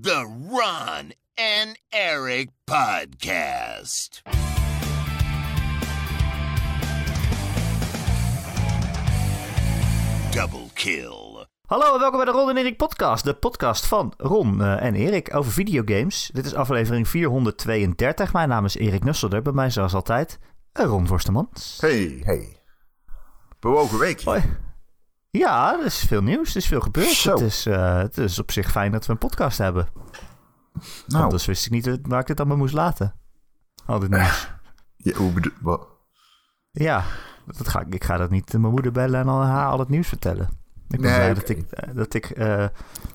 The Ron and Eric Podcast. Double kill. Hallo en welkom bij de Ron en Erik podcast. De podcast van Ron eh, en Erik over videogames. Dit is aflevering 432. Mijn naam is Erik Nusselder. Bij mij zoals altijd eh, Ron Forstemans. Hey, hey. Bewogen week. Hoi. Ja, er is veel nieuws. Er is veel gebeurd. Zo. Het is, eh, het is op zich fijn dat we een podcast hebben. Nou, Anders wist ik niet waar ik dit allemaal moest laten. Al dit nieuws. ja, hoe bedoel wat? Ja, dat ga, ik ik ga dat niet mijn moeder bellen en al, haar al het nieuws vertellen. Ik ben Nee, blij dat ik, eh, dat ik eh,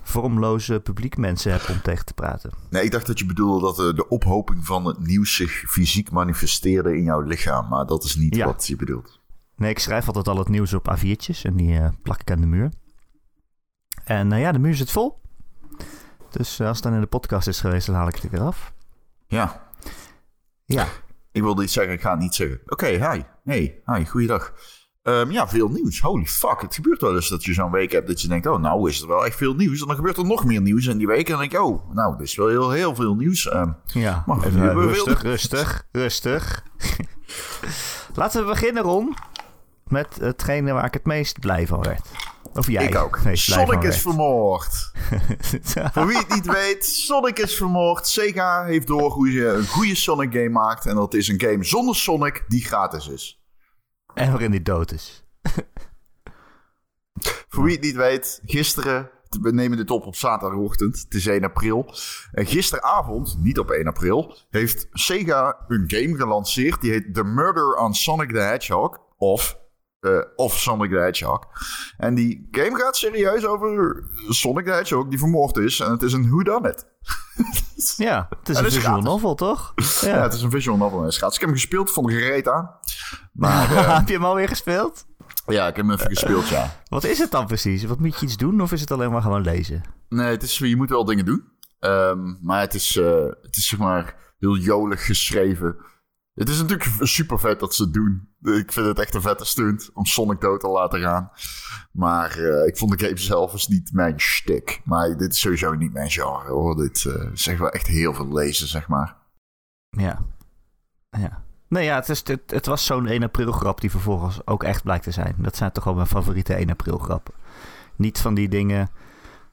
vormloze publiek mensen heb om tegen te praten. Nee, ik dacht dat je bedoelde dat eh, de ophoping van het nieuws zich fysiek manifesteerde in jouw lichaam. Maar dat is niet Ja. wat je bedoelt. Nee, ik schrijf altijd al het nieuws op A4'tjes en die eh, plak ik aan de muur. En eh, ja, de muur zit vol. Dus eh, als het dan in de podcast is geweest, dan haal ik het er weer af. Ja, Ja, ik wilde iets zeggen, ik ga het niet zeggen. Oké, hi. Hey, hi, goeiedag. Ehm, ja, veel nieuws. Holy fuck. Het gebeurt wel eens dat je zo'n week hebt dat je denkt... oh, nou is er wel echt veel nieuws. En dan gebeurt er nog meer nieuws in die week. En dan denk ik, oh, nou, er is wel heel, heel veel nieuws. Ehm, ja. Maar Even, rustig, rustig, rustig. Laten we beginnen, Ron. Met hetgene waar ik het meest blij van werd. Of jij ik ook. Sonic is vermoord. Voor wie het niet weet, Sonic is vermoord. Sega heeft door hoe je een goede Sonic game maakt. En dat is een game zonder Sonic die gratis is. en waarin die dood is. Voor wie het niet weet, gisteren, we nemen dit op op zaterdagochtend, het is 1 april. En gisteravond, niet op 1 april, heeft Sega een game gelanceerd. Die heet The Murder on Sonic the Hedgehog. Of, eh, of Sonic the Hedgehog. En die game gaat serieus over Sonic the Hedgehog die vermoord is. En het is een whodunit. Ja, het is En een visual gratis. novel, toch? Ja. Ja. het is een visual novel. en het gratis. Ik heb hem gespeeld, vond ik gereed aan. Maar eh, Heb je hem alweer gespeeld? ja, ik heb hem even gespeeld, ja. Wat is het dan precies? Wat moet je iets doen of is het alleen maar gewoon lezen? Nee, het is, je moet wel dingen doen. Ehm, maar het is, eh, het is zeg maar heel jolig geschreven. Het is natuurlijk super vet dat ze het doen. Ik vind het echt een vette stunt om Sonic dood te laten gaan. Maar eh, ik vond de game zelf is niet mijn shtick. Maar dit is sowieso niet mijn genre hoor. Dit eh zegt wel echt heel veel lezen, zeg maar. Ja. ja. Nee, ja, het, is, het, het was zo'n 1 april grap die vervolgens ook echt blijkt te zijn. Dat zijn toch wel mijn favoriete 1 april grappen. Niet van die dingen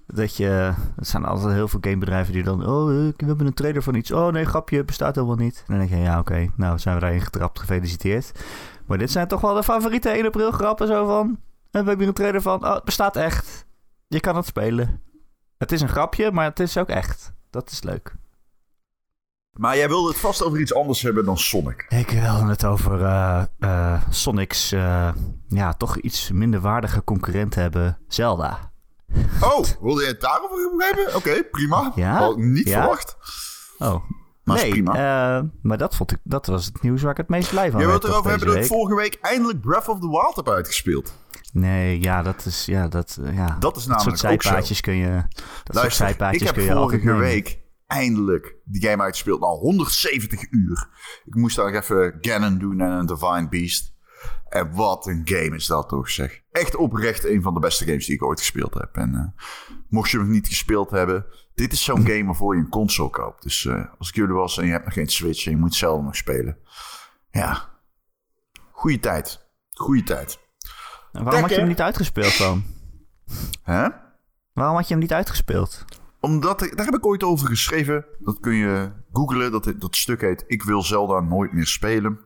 dat je... Er zijn altijd heel veel gamebedrijven die dan... Oh, eh, we hebben een trailer van iets. Oh nee, grapje, bestaat helemaal niet. En dan denk je, ja oké, nou zijn we daarin getrapt, gefeliciteerd. Maar dit zijn toch wel de favoriete 1 april grappen zo van... En we hebben hier een trailer van... Oh, het bestaat echt. Je kan het spelen. Het is een grapje, maar het is ook echt. Dat is leuk. Maar jij wilde het vast over iets anders hebben dan Sonic. Ik wil het over eh, eh, Sonic's ja, toch iets minder waardige concurrent hebben, Zelda. Oh, wilde je het daarover hebben? Oké, prima. Ja? Had ik niet Ja? verwacht. Oh, Maar nee, prima. eh, maar dat, vond ik, dat was het nieuws waar ik het meest blij van Jij werd wilt erover hebben dat ik vorige week eindelijk Breath of the Wild heb uitgespeeld. Nee, ja, dat is, ja, dat, eh, ja. Dat is dat soort namelijk ook zo. zijpaadjes kun je, dat soort Luister, zijpaadjes ik heb kun je vorige week eindelijk die game uitgespeeld. Nou, 170 uur. Ik moest daar nog even Ganon doen en een Divine Beast. En wat een game is dat toch, zeg. Echt oprecht een van de beste games die ik ooit gespeeld heb. En eh, mocht je hem niet gespeeld hebben... Dit is zo'n game waarvoor je een console koopt. Dus eh, als ik jullie was en je hebt nog geen Switch... en je moet zelf nog spelen. Ja. Goeie tijd. Goeie tijd. En Waarom had je hem niet uitgespeeld dan? Hè? Waarom had je hem niet uitgespeeld? Omdat, ik- daar heb ik ooit over geschreven. Dat kun je googlen. Dat, dat stuk heet Ik wil Zelda nooit meer spelen.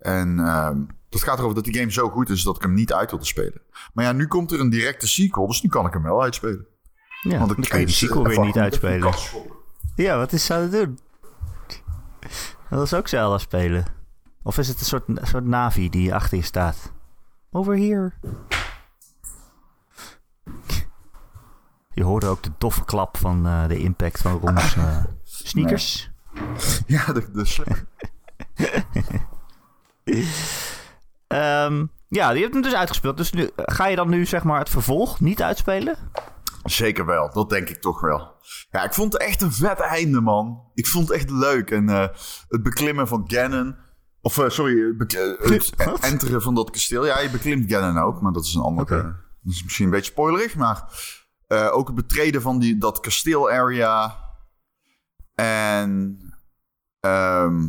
En ehm, dat gaat erover dat die game zo goed is dat ik hem niet uit wilde spelen. Maar ja, nu komt er een directe sequel, dus nu kan ik hem wel uitspelen. Ja, Want dan ik je die sequel weer niet uitspelen. Ja, wat is zou doen? Dat is ook Zelda spelen. Of is het een soort, een soort Navi die achter je staat? Over hier. Je hoorde ook de doffe klap van eh, de impact van Ron's eh, sneakers. Ja, de, de Ehm, ja, die heeft hem dus uitgespeeld. Dus nu, ga je dan nu zeg maar het vervolg niet uitspelen? Zeker wel, dat denk ik toch wel. Ja, ik vond het echt een vet einde, man. Ik vond het echt leuk. En eh, het beklimmen van Ganon... Of, eh, sorry, het, eh, het enteren van dat kasteel. Ja, je beklimt Ganon ook, maar dat is een andere... Oké. Dat is misschien een beetje spoilerig, maar... Ook het betreden van die, dat kasteel-area. En ehm,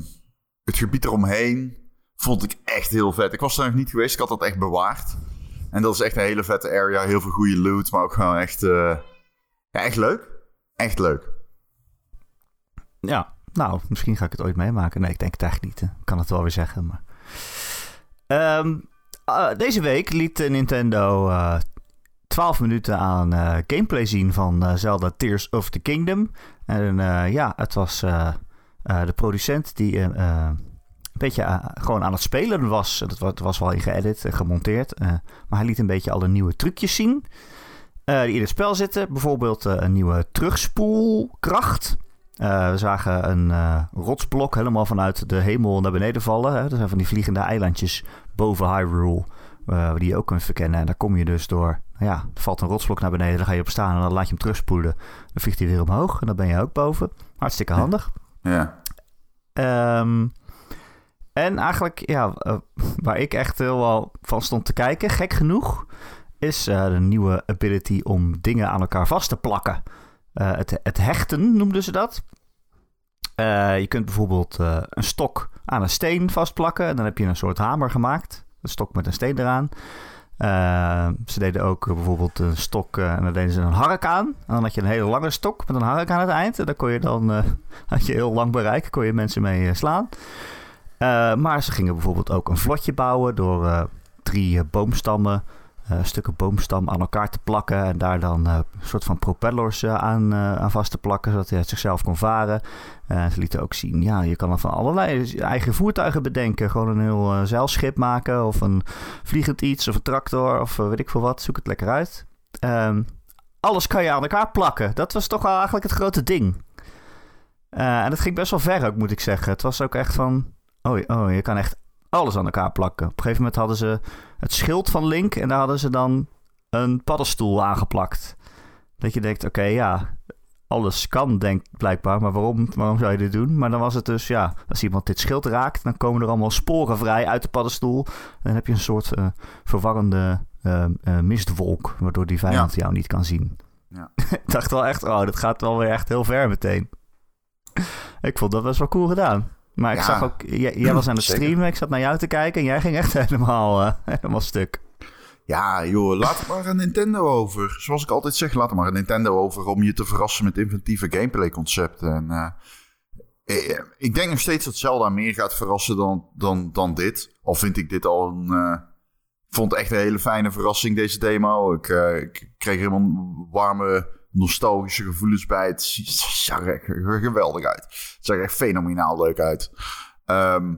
het gebied eromheen vond ik echt heel vet. Ik was daar nog niet geweest, ik had dat echt bewaard. En dat is echt een hele vette area. Heel veel goede loot, maar ook gewoon echt, eh, ja, echt leuk. Echt leuk. Ja, nou, misschien ga ik het ooit meemaken. Nee, ik denk het eigenlijk niet. Ik kan het wel weer zeggen, maar... Ehm, eh, deze week liet Nintendo eh 12 minuten aan eh, gameplay zien van Zelda Tears of the Kingdom. En ja, het was de producent die beetje eh, gewoon aan het spelen was. Het was, wel in geëdit en gemonteerd. eh, maar hij liet een beetje alle nieuwe trucjes zien. eh, die in het spel zitten. Bijvoorbeeld eh, een nieuwe terugspoelkracht. Eh, we zagen een eh, rotsblok helemaal vanuit de hemel naar beneden vallen. Hè. Dat zijn van die vliegende eilandjes boven Hyrule. eh, die je ook kunt verkennen. En daar kom je dus door. Nou ja, er valt een rotsblok naar beneden. Dan ga je op staan en dan laat je hem terugspoelen. Dan vliegt hij weer omhoog. En dan ben je ook boven. Hartstikke handig. Ja. Ehm, en eigenlijk, ja, eh, waar ik echt heel wel van stond te kijken, gek genoeg, is eh, de nieuwe ability om dingen aan elkaar vast te plakken. Eh, het, het hechten noemden ze dat. Je kunt bijvoorbeeld een stok aan een steen vastplakken. En dan heb je een soort hamer gemaakt. Een stok met een steen eraan. Ze deden ook bijvoorbeeld een stok en dan deden ze een hark aan. En dan had je een hele lange stok met een hark aan het eind. En dan kon je dan, had je heel lang bereik, kon je mensen mee slaan. Eh, maar ze gingen bijvoorbeeld ook een vlotje bouwen door eh, drie eh, boomstammen, stukken boomstam aan elkaar te plakken. En daar dan een soort van propellers aan, aan vast te plakken, zodat hij het zichzelf kon varen. Ze lieten ook zien, ja, je kan dan van allerlei eigen voertuigen bedenken. Gewoon een heel zeilschip maken of een vliegend iets of een tractor of weet ik veel wat. Zoek het lekker uit. Ehm, alles kan je aan elkaar plakken. Dat was toch wel eigenlijk het grote ding. En dat ging best wel ver ook, moet ik zeggen. Het was ook echt van... Oh, oh, je kan echt alles aan elkaar plakken. Op een gegeven moment hadden ze het schild van Link... en daar hadden ze dan een paddenstoel aangeplakt. Dat je denkt, oké, ja... Alles kan, denkt blijkbaar. Maar waarom, waarom zou je dit doen? Maar dan was het dus, ja... Als iemand dit schild raakt... dan komen er allemaal sporen vrij uit de paddenstoel. En dan heb je een soort eh, verwarrende eh, eh, mistwolk... waardoor die vijand jou niet kan zien. Ja. ik dacht wel echt, oh, dat gaat wel weer echt heel ver meteen. ik vond dat best wel cool gedaan. Maar ik Ja. zag ook, jij, jij was aan het Zeker. streamen, ik zat naar jou te kijken en jij ging echt helemaal, eh, helemaal stuk. Ja, joh, laat er maar een Nintendo over. Zoals ik altijd zeg, laat er maar een Nintendo over om je te verrassen met inventieve gameplay concepten. En, eh, eh, ik denk nog steeds dat Zelda meer gaat verrassen dan, dan, dan dit. Al vind ik dit al een... ik vond het echt een hele fijne verrassing, deze demo. Ik, ik kreeg helemaal warme, nostalgische gevoelens bij. Het zag er geweldig uit. Het zag er echt fenomenaal leuk uit. Ehm,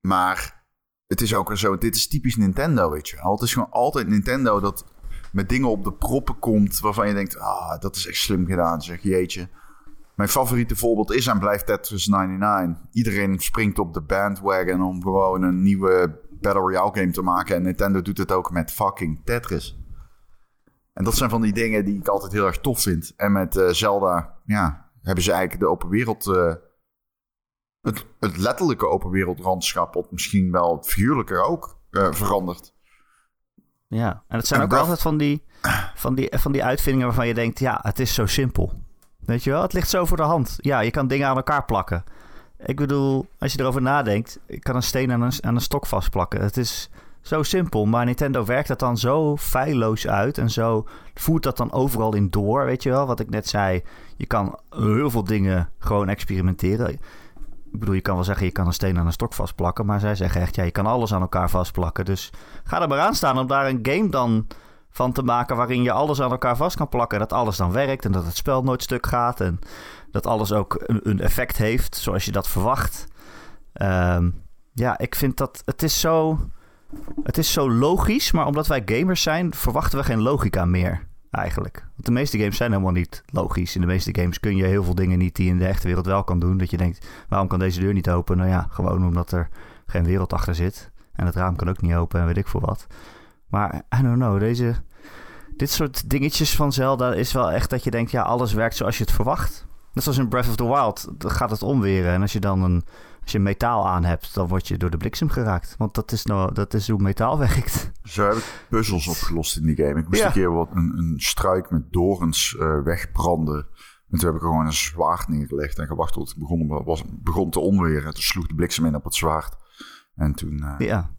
maar het is ook zo, dit is typisch Nintendo, weet je. Het is gewoon altijd Nintendo dat met dingen op de proppen komt waarvan je denkt, ah, dat is echt slim gedaan, zeg jeetje. Mijn favoriete voorbeeld is en blijft Tetris 99. Iedereen springt op de bandwagon om gewoon een nieuwe Battle Royale game te maken. En Nintendo doet het ook met fucking Tetris. En dat zijn van die dingen die ik altijd heel erg tof vind. En met eh, Zelda, ja, hebben ze eigenlijk de open wereld... eh, het, het letterlijke open wereldlandschap, wat misschien wel het figuurlijke ook, eh, veranderd. Ja, en het zijn En ook altijd van die, van, die, van die uitvindingen waarvan je denkt, ja, het is zo simpel. Weet je wel, het ligt zo voor de hand. Ja, je kan dingen aan elkaar plakken. Ik bedoel, als je erover nadenkt, ik kan een steen aan een, aan een stok vastplakken. Het is zo simpel, maar Nintendo werkt dat dan zo feilloos uit en zo voert dat dan overal in door, weet je wel. Wat ik net zei, je kan heel veel dingen gewoon experimenteren. Ik bedoel, je kan wel zeggen, je kan een steen aan een stok vastplakken, maar zij zeggen echt, ja, je kan alles aan elkaar vastplakken. Dus ga er maar aan staan om daar een game dan van te maken waarin je alles aan elkaar vast kan plakken. Dat alles dan werkt en dat het spel nooit stuk gaat en dat alles ook een, effect heeft zoals je dat verwacht. Ehm, ja, ik vind dat het is zo. Het is zo logisch, maar omdat wij gamers zijn, verwachten we geen logica meer. Eigenlijk. Want de meeste games zijn helemaal niet logisch. In de meeste games kun je heel veel dingen niet die je in de echte wereld wel kan doen. Dat je denkt, waarom kan deze deur niet open? Nou ja, gewoon omdat er geen wereld achter zit. En het raam kan ook niet open en weet ik veel wat. Maar I don't know, deze, dit soort dingetjes van Zelda is wel echt dat je denkt, ja, alles werkt zoals je het verwacht. Net zoals in Breath of the Wild, gaat het omweren. En als je dan een, als je metaal aan hebt, dan word je door de bliksem geraakt. Want dat is, nou, dat is hoe metaal werkt. Zo heb ik puzzels opgelost in die game. Ik moest Ja. een keer wat een, een struik met dorens eh, wegbranden. En toen heb ik er gewoon een zwaard neergelegd en gewacht tot het begon, was, begon te onweren. Toen sloeg de bliksem in op het zwaard. En toen eh, Ja,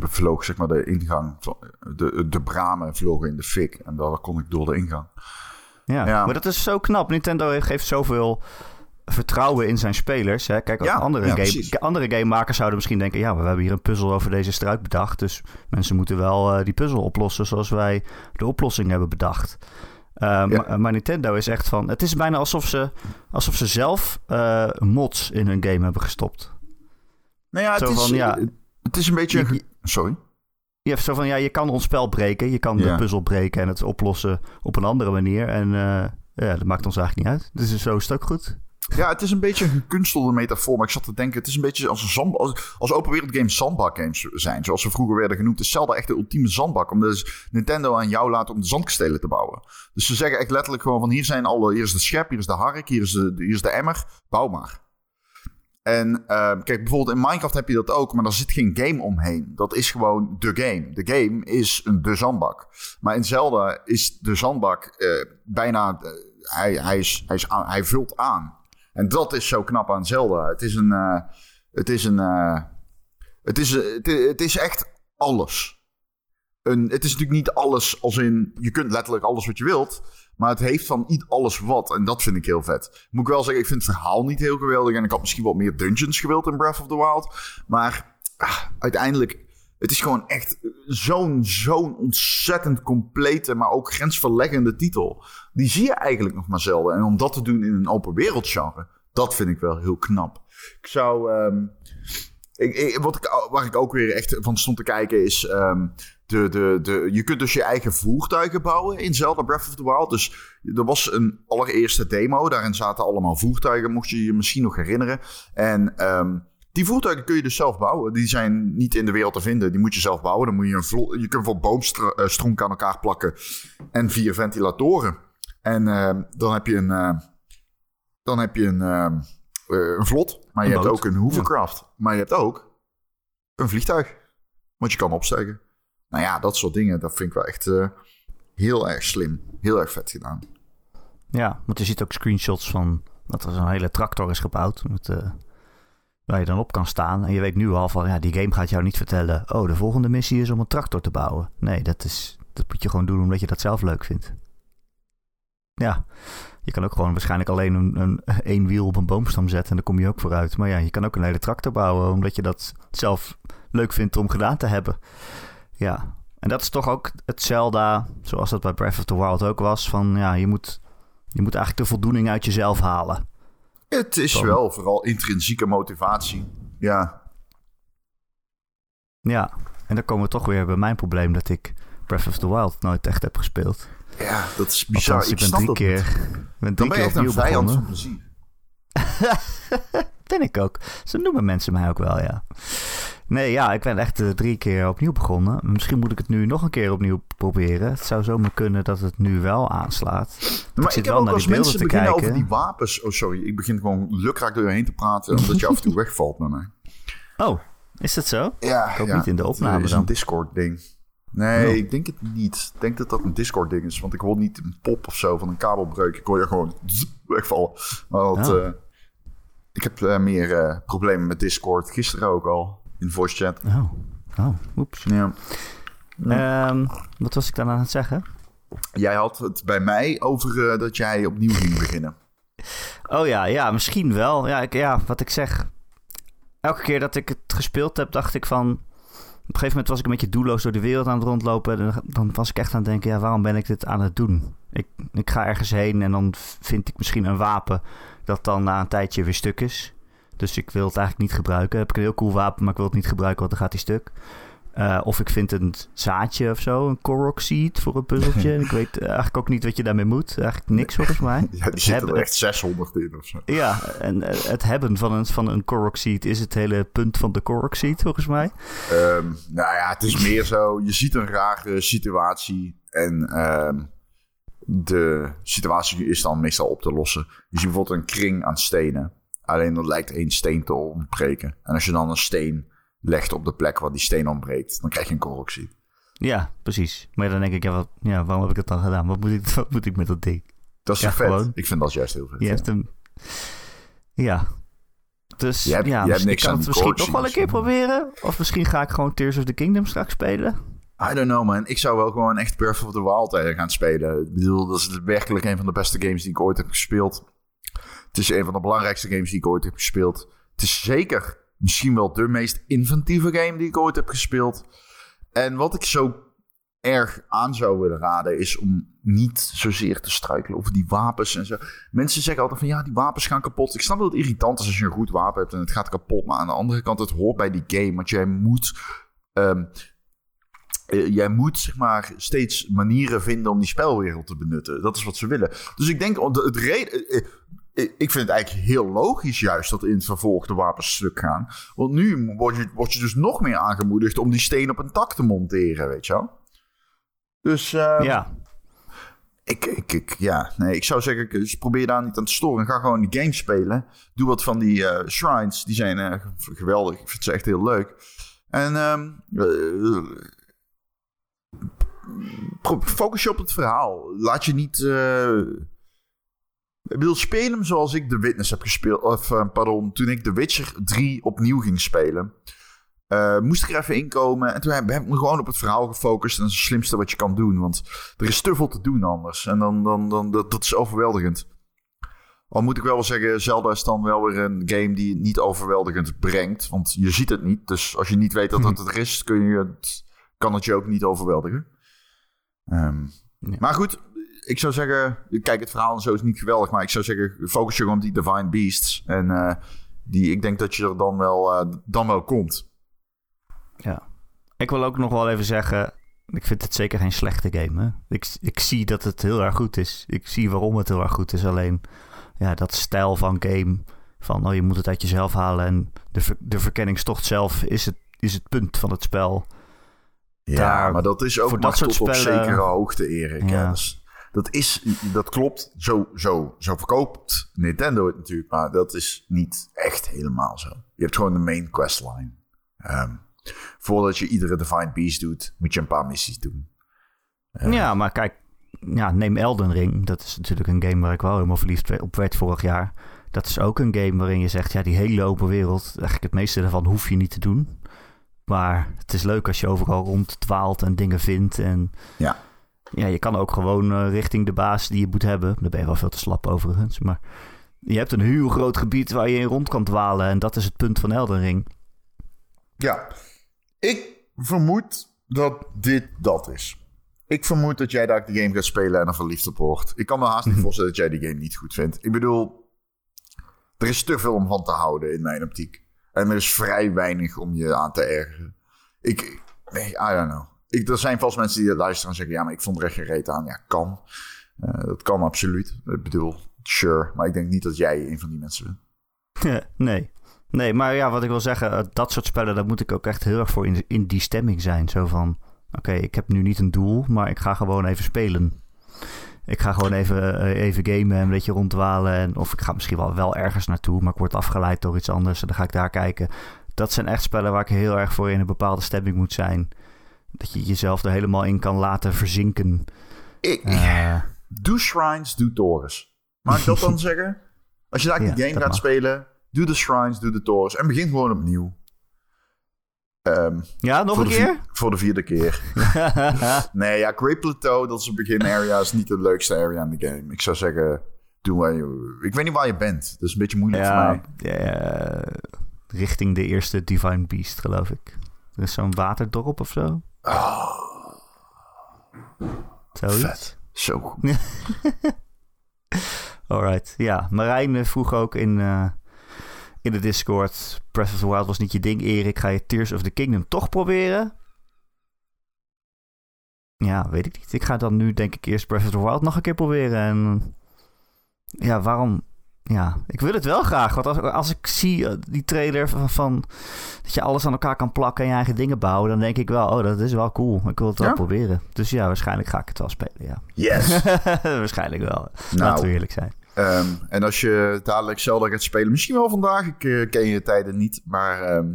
vloog zeg maar de ingang, de, de bramen vlogen in de fik. En dan kon ik door de ingang. Ja. Ja. maar dat is zo knap. Nintendo geeft zoveel vertrouwen in zijn spelers. Hè? Kijk, Ja, andere, ja, game, andere gamemakers zouden misschien denken... ja, we hebben hier een puzzel over deze struik bedacht... dus mensen moeten wel eh, die puzzel oplossen... zoals wij de oplossing hebben bedacht. Eh, maar, maar Nintendo is echt van... Het is bijna alsof ze, alsof ze zelf eh, mods in hun game hebben gestopt. Nou ja, Zo het is, van, ja. het is een beetje... Sorry? Je hebt zo van, ja, je kan ons spel breken. Je kan Ja. de puzzel breken en het oplossen op een andere manier. En eh, ja, dat maakt ons eigenlijk niet uit. Dus zo is het ook goed. Ja, het is een beetje een gekunstelde metafoor. Maar ik zat te denken, het is een beetje als, een zand, als, als open wereld games zandbak games zijn. Zoals ze vroeger werden genoemd. Het is zelden echt de ultieme zandbak. Omdat dus Nintendo aan jou laat om de zandkastelen te bouwen. Dus ze zeggen echt letterlijk gewoon van hier zijn alle... Hier is de schep, hier is de hark, hier is de, hier is de emmer. Bouw maar. En eh, kijk, bijvoorbeeld in Minecraft heb je dat ook, maar daar zit geen game omheen. Dat is gewoon de game. De game is een, de zandbak. Maar in Zelda is de zandbak eh, bijna... eh, hij, hij, is, hij, is hij vult aan. En dat is zo knap aan Zelda. Het is een... eh, het is een... het, is, het is echt alles. Een, het is natuurlijk niet alles als in... Je kunt letterlijk alles wat je wilt. Maar het heeft van niet alles wat. En dat vind ik heel vet. Moet ik wel zeggen, ik vind het verhaal niet heel geweldig. En ik had misschien wat meer dungeons gewild in Breath of the Wild. Maar ah, uiteindelijk... Het is gewoon echt zo'n zo'n ontzettend complete, maar ook grensverleggende titel. Die zie je eigenlijk nog maar zelden. En om dat te doen in een open wereld genre, dat vind ik wel heel knap. Ik zou... ehm, ik, wat ik, waar ik ook weer echt van stond te kijken is... ehm, de, de, de, je kunt dus je eigen voertuigen bouwen in Zelda Breath of the Wild. Dus er was een allereerste demo. Daarin zaten allemaal voertuigen, mocht je je misschien nog herinneren. En ehm, die voertuigen kun je dus zelf bouwen. Die zijn niet in de wereld te vinden. Die moet je zelf bouwen. Dan moet je een vlo- je kunt voor boomstronk aan elkaar plakken. En vier ventilatoren. En ehm, dan heb je een... eh, dan heb je een, ehm, eh, een vlot. Maar je hebt ook een hovercraft. Maar je hebt ook een vliegtuig. Wat je kan opstijgen. Nou ja, dat soort dingen. Dat vind ik wel echt eh, heel erg slim. Heel erg vet gedaan. Ja, want je ziet ook screenshots van dat er zo'n hele tractor is gebouwd. Met, eh, waar je dan op kan staan. En je weet nu al van, ja, die game gaat jou niet vertellen... oh, de volgende missie is om een tractor te bouwen. Nee, dat, is, dat moet je gewoon doen omdat je dat zelf leuk vindt. Ja, je kan ook gewoon waarschijnlijk alleen een, een één wiel op een boomstam zetten... en dan kom je ook vooruit. Maar ja, je kan ook een hele tractor bouwen... omdat je dat zelf leuk vindt om gedaan te hebben. Ja, en dat is toch ook het Zelda... zoals dat bij Breath of the Wild ook was... van ja, je moet, je moet eigenlijk de voldoening uit jezelf halen. Het is Dan- wel vooral intrinsieke motivatie. Ja, Ja, en dan komen we toch weer bij mijn probleem dat ik Breath of the Wild nooit echt heb gespeeld. ja dat is bizar. Althans, ik ben drie keer, ben Dan drie ben je keer echt een vijand van plezier. Ben ik ook. Zo noemen mensen mij ook wel, ja. Nee, ja, ik ben echt eh, drie keer opnieuw begonnen. Misschien moet ik het nu nog een keer opnieuw proberen. Het zou zomaar kunnen dat het nu wel aanslaat. Maar zit ik heb wel ook naar als mensen te beginnen kijken. over die wapens... Oh, sorry. Ik begin gewoon lukraak door je heen te praten... omdat je af en toe wegvalt met mij. Oh, is dat zo? Ja, Ik hoop ja. niet in de opname Het is dan. een Discord-ding. Nee, Oh. ik denk het niet. Ik denk dat dat een Discord-ding is. Want ik hoor niet een pop of zo van een kabelbreuk. Ik hoor je gewoon wegvallen. Maar dat, Ja. eh, ik heb eh, meer eh, problemen met Discord. Gisteren ook al. In voice chat. Oh, oh, oeps. Ja. Ehm, wat was ik dan aan het zeggen? Jij had het bij mij over eh, dat jij opnieuw ging beginnen. Oh ja, ja, misschien wel. Ja, ik, ja, wat ik zeg. Elke keer dat ik het gespeeld heb, dacht ik van... Op een gegeven moment was ik een beetje doelloos door de wereld aan het rondlopen. En dan was ik echt aan het denken, ja, waarom ben ik dit aan het doen? Ik, ik ga ergens heen en dan vind ik misschien een wapen dat dan na een tijdje weer stuk is. Dus ik wil het eigenlijk niet gebruiken. Heb ik een heel cool wapen, maar ik wil het niet gebruiken, want dan gaat hij stuk. Eh, of ik vind een zaadje of zo, een Korok seed voor een puzzeltje. Ik weet eigenlijk ook niet wat je daarmee moet. Eigenlijk niks volgens mij. Ja, die zitten er echt 600 in of zo. Ja, en eh, het hebben van een, van een Korok seed is het hele punt van de Korok seed volgens mij. Ehm, nou ja, het is meer zo. Je ziet een rare situatie. En ehm, de situatie is dan meestal op te lossen. Je ziet bijvoorbeeld een kring aan stenen. Alleen dat lijkt één steen te ontbreken. En als je dan een steen legt op de plek waar die steen ontbreekt, dan krijg je een corruptie. Ja, precies. Maar dan denk ik, ja, wat, ja, waarom heb ik het dan gedaan? Wat moet ik, wat moet ik met dat ding? Dat is Ja, vet. gewoon. Ik vind dat juist heel vet. Je hebt hem... Ja. Dus Je hebt- ja, je hebt niks ik kan aan het misschien nog wel een keer proberen. Of misschien ga ik gewoon Tears of the Kingdom straks spelen. I don't know, man. Ik zou wel gewoon echt Breath of the Wild eh, gaan spelen. Ik bedoel, dat is werkelijk een van de beste games die ik ooit heb gespeeld. Het is een van de belangrijkste games die ik ooit heb gespeeld. Het is zeker misschien wel de meest inventieve game die ik ooit heb gespeeld. En wat ik zo erg aan zou willen raden is om niet zozeer te struikelen over die wapens en zo. Mensen zeggen altijd van ja, die wapens gaan kapot. Ik snap dat het irritant is als je een goed wapen hebt en het gaat kapot. Maar aan de andere kant, het hoort bij die game. Want jij moet ehm, eh, jij moet zeg maar steeds manieren vinden om die spelwereld te benutten. Dat is wat ze willen. Dus ik denk, het reden. Ik vind het eigenlijk heel logisch juist dat in het vervolg de wapens stuk gaan. Want nu word je, word je dus nog meer aangemoedigd om die steen op een tak te monteren, weet je wel. Dus eh, ja. ik, ik, ik, ja, nee, ik zou zeggen, dus probeer daar niet aan te storen. Ga gewoon die game spelen. Doe wat van die eh, shrines. Die zijn g- geweldig. Ik vind ze echt heel leuk. En pro- focus je op het verhaal. Laat je niet... ik bedoel, speel hem zoals ik The Witness heb gespeeld. Of, eh, pardon, toen ik The Witcher 3 opnieuw ging spelen. eh, moest ik er even inkomen. En toen heb heb ik me gewoon op het verhaal gefocust. En dat is het slimste wat je kan doen. Want er is te veel te doen anders. En dan, dan, dan dat, dat is overweldigend. Al moet ik wel zeggen, Zelda is dan wel weer een game die het niet overweldigend brengt. Want je ziet het niet. Dus als je niet weet dat het er is, kun je het, kan het je ook niet overweldigen. Ehm, Ja. Maar goed, ik zou zeggen, kijk, het verhaal en zo is niet geweldig. Maar ik zou zeggen, focus je gewoon op die Divine Beasts. En eh, die, ik denk dat je er dan wel, eh, dan wel komt. Ja. Ik wil ook nog wel even zeggen, ik vind het zeker geen slechte game. Hè? Ik, ik zie dat het heel erg goed is. Ik zie waarom het heel erg goed is. Alleen ja, dat stijl van game, van oh, je moet het uit jezelf halen. En de, ver- de verkenningstocht zelf is het, is het punt van het spel. Ja, Daar- maar dat is ook voor dat soort tot op spellen- zekere hoogte, Erik. Ja. Ja. Dus dat, is, dat klopt, zo, zo, zo verkoopt Nintendo het natuurlijk, maar dat is niet echt helemaal zo. Je hebt gewoon de main questline. Ehm, voordat je iedere Divine Beast doet, moet je een paar missies doen. Ja, maar kijk, ja, neem Elden Ring. Dat is natuurlijk een game waar ik wel helemaal verliefd op werd vorig jaar. Dat is ook een game waarin je zegt, ja, die hele open wereld, eigenlijk het meeste daarvan hoef je niet te doen. Maar het is leuk als je overal ronddwaalt en dingen vindt. En Ja. Ja, je kan ook gewoon eh, richting de baas die je moet hebben. Daar ben je wel veel te slap overigens. Maar je hebt een heel groot gebied waar je in rond kan dwalen. En dat is het punt van Elden Ring. Ja, ik vermoed dat dit dat is. Ik vermoed dat jij daar de game gaat spelen en er verliefd op wordt. Ik kan me haast niet voorstellen dat jij die game niet goed vindt. Ik bedoel, er is te veel om van te houden in mijn optiek. En er is vrij weinig om je aan te ergeren. Ik, nee, I don't know. Ik, er zijn vast mensen die luisteren en zeggen... ja, maar ik vond er echt geen reet aan. Ja, kan. Eh, dat kan absoluut. Ik bedoel, sure. Maar ik denk niet dat jij een van die mensen bent. nee. Nee, maar ja, wat ik wil zeggen, eh, dat soort spellen, daar moet ik ook echt heel erg voor in, in die stemming zijn. Zo van, oké, ik heb nu niet een doel, maar ik ga gewoon even spelen. Ik ga gewoon even, eh, even gamen en een beetje ronddwalen. En, of ik ga misschien wel, wel ergens naartoe, maar ik word afgeleid door iets anders en dan ga ik daar kijken. Dat zijn echt spellen waar ik heel erg voor in een bepaalde stemming moet zijn. Dat je jezelf er helemaal in kan laten verzinken. Ik, Eh, Doe shrines, doe torens. Mag ik dat dan zeggen? Als je daar Ja, die game gaat mag. spelen, doe de shrines, doe de torens en begin gewoon opnieuw. Ehm, ja, nog een de keer? voor de vierde keer. nee, ja, Great Plateau, dat is een begin area, is niet de leukste area in de game. Ik zou zeggen, doe waar je... Ik weet niet waar je bent. Dat is een beetje moeilijk voor mij. Ja, richting de eerste Divine Beast, geloof ik. Er is zo'n waterdorp of zo. Oh, Zoiets. vet. Zo. Alright, ja. Marijn eh, vroeg ook in, eh, in de Discord... Breath of the Wild was niet je ding, Erik. Ga je Tears of the Kingdom toch proberen? Ja, weet ik niet. Ik ga dan nu denk ik eerst Breath of the Wild nog een keer proberen. En ja, waarom... ja, ik wil het wel graag. Want als, als ik zie eh, die trailer van, van dat je alles aan elkaar kan plakken en je eigen dingen bouwen, dan denk ik wel, oh, dat is wel cool. Ik wil het wel Ja? proberen. Dus ja, waarschijnlijk ga ik het wel spelen, ja. Yes! waarschijnlijk wel. Nou. Laten we eerlijk zijn. Ehm, en als je dadelijk Zelda gaat spelen, misschien wel vandaag, ik eh, ken je tijden niet, maar ehm,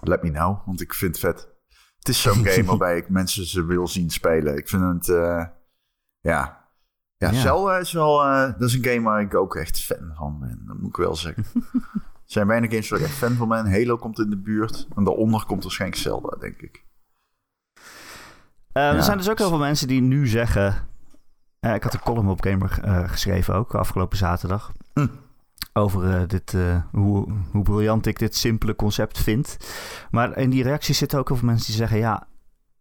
let me know, want ik vind het vet. Het is zo'n game waarbij ik mensen ze wil zien spelen. Ik vind het, eh, ja. Ja, Ja. Zelda is wel, eh, dat is een game waar ik ook echt fan van ben, dat moet ik wel zeggen. er zijn weinig games waar ik echt fan van ben. Halo komt in de buurt en daaronder komt waarschijnlijk Zelda, denk ik. Eh, Ja. Er zijn dus ook heel veel mensen die nu zeggen. eh, ik had een column op Gamer geschreven ook afgelopen zaterdag. Hm. Over dit, hoe, hoe briljant ik dit simpele concept vind. Maar in die reacties zitten ook heel veel mensen die zeggen: Ja,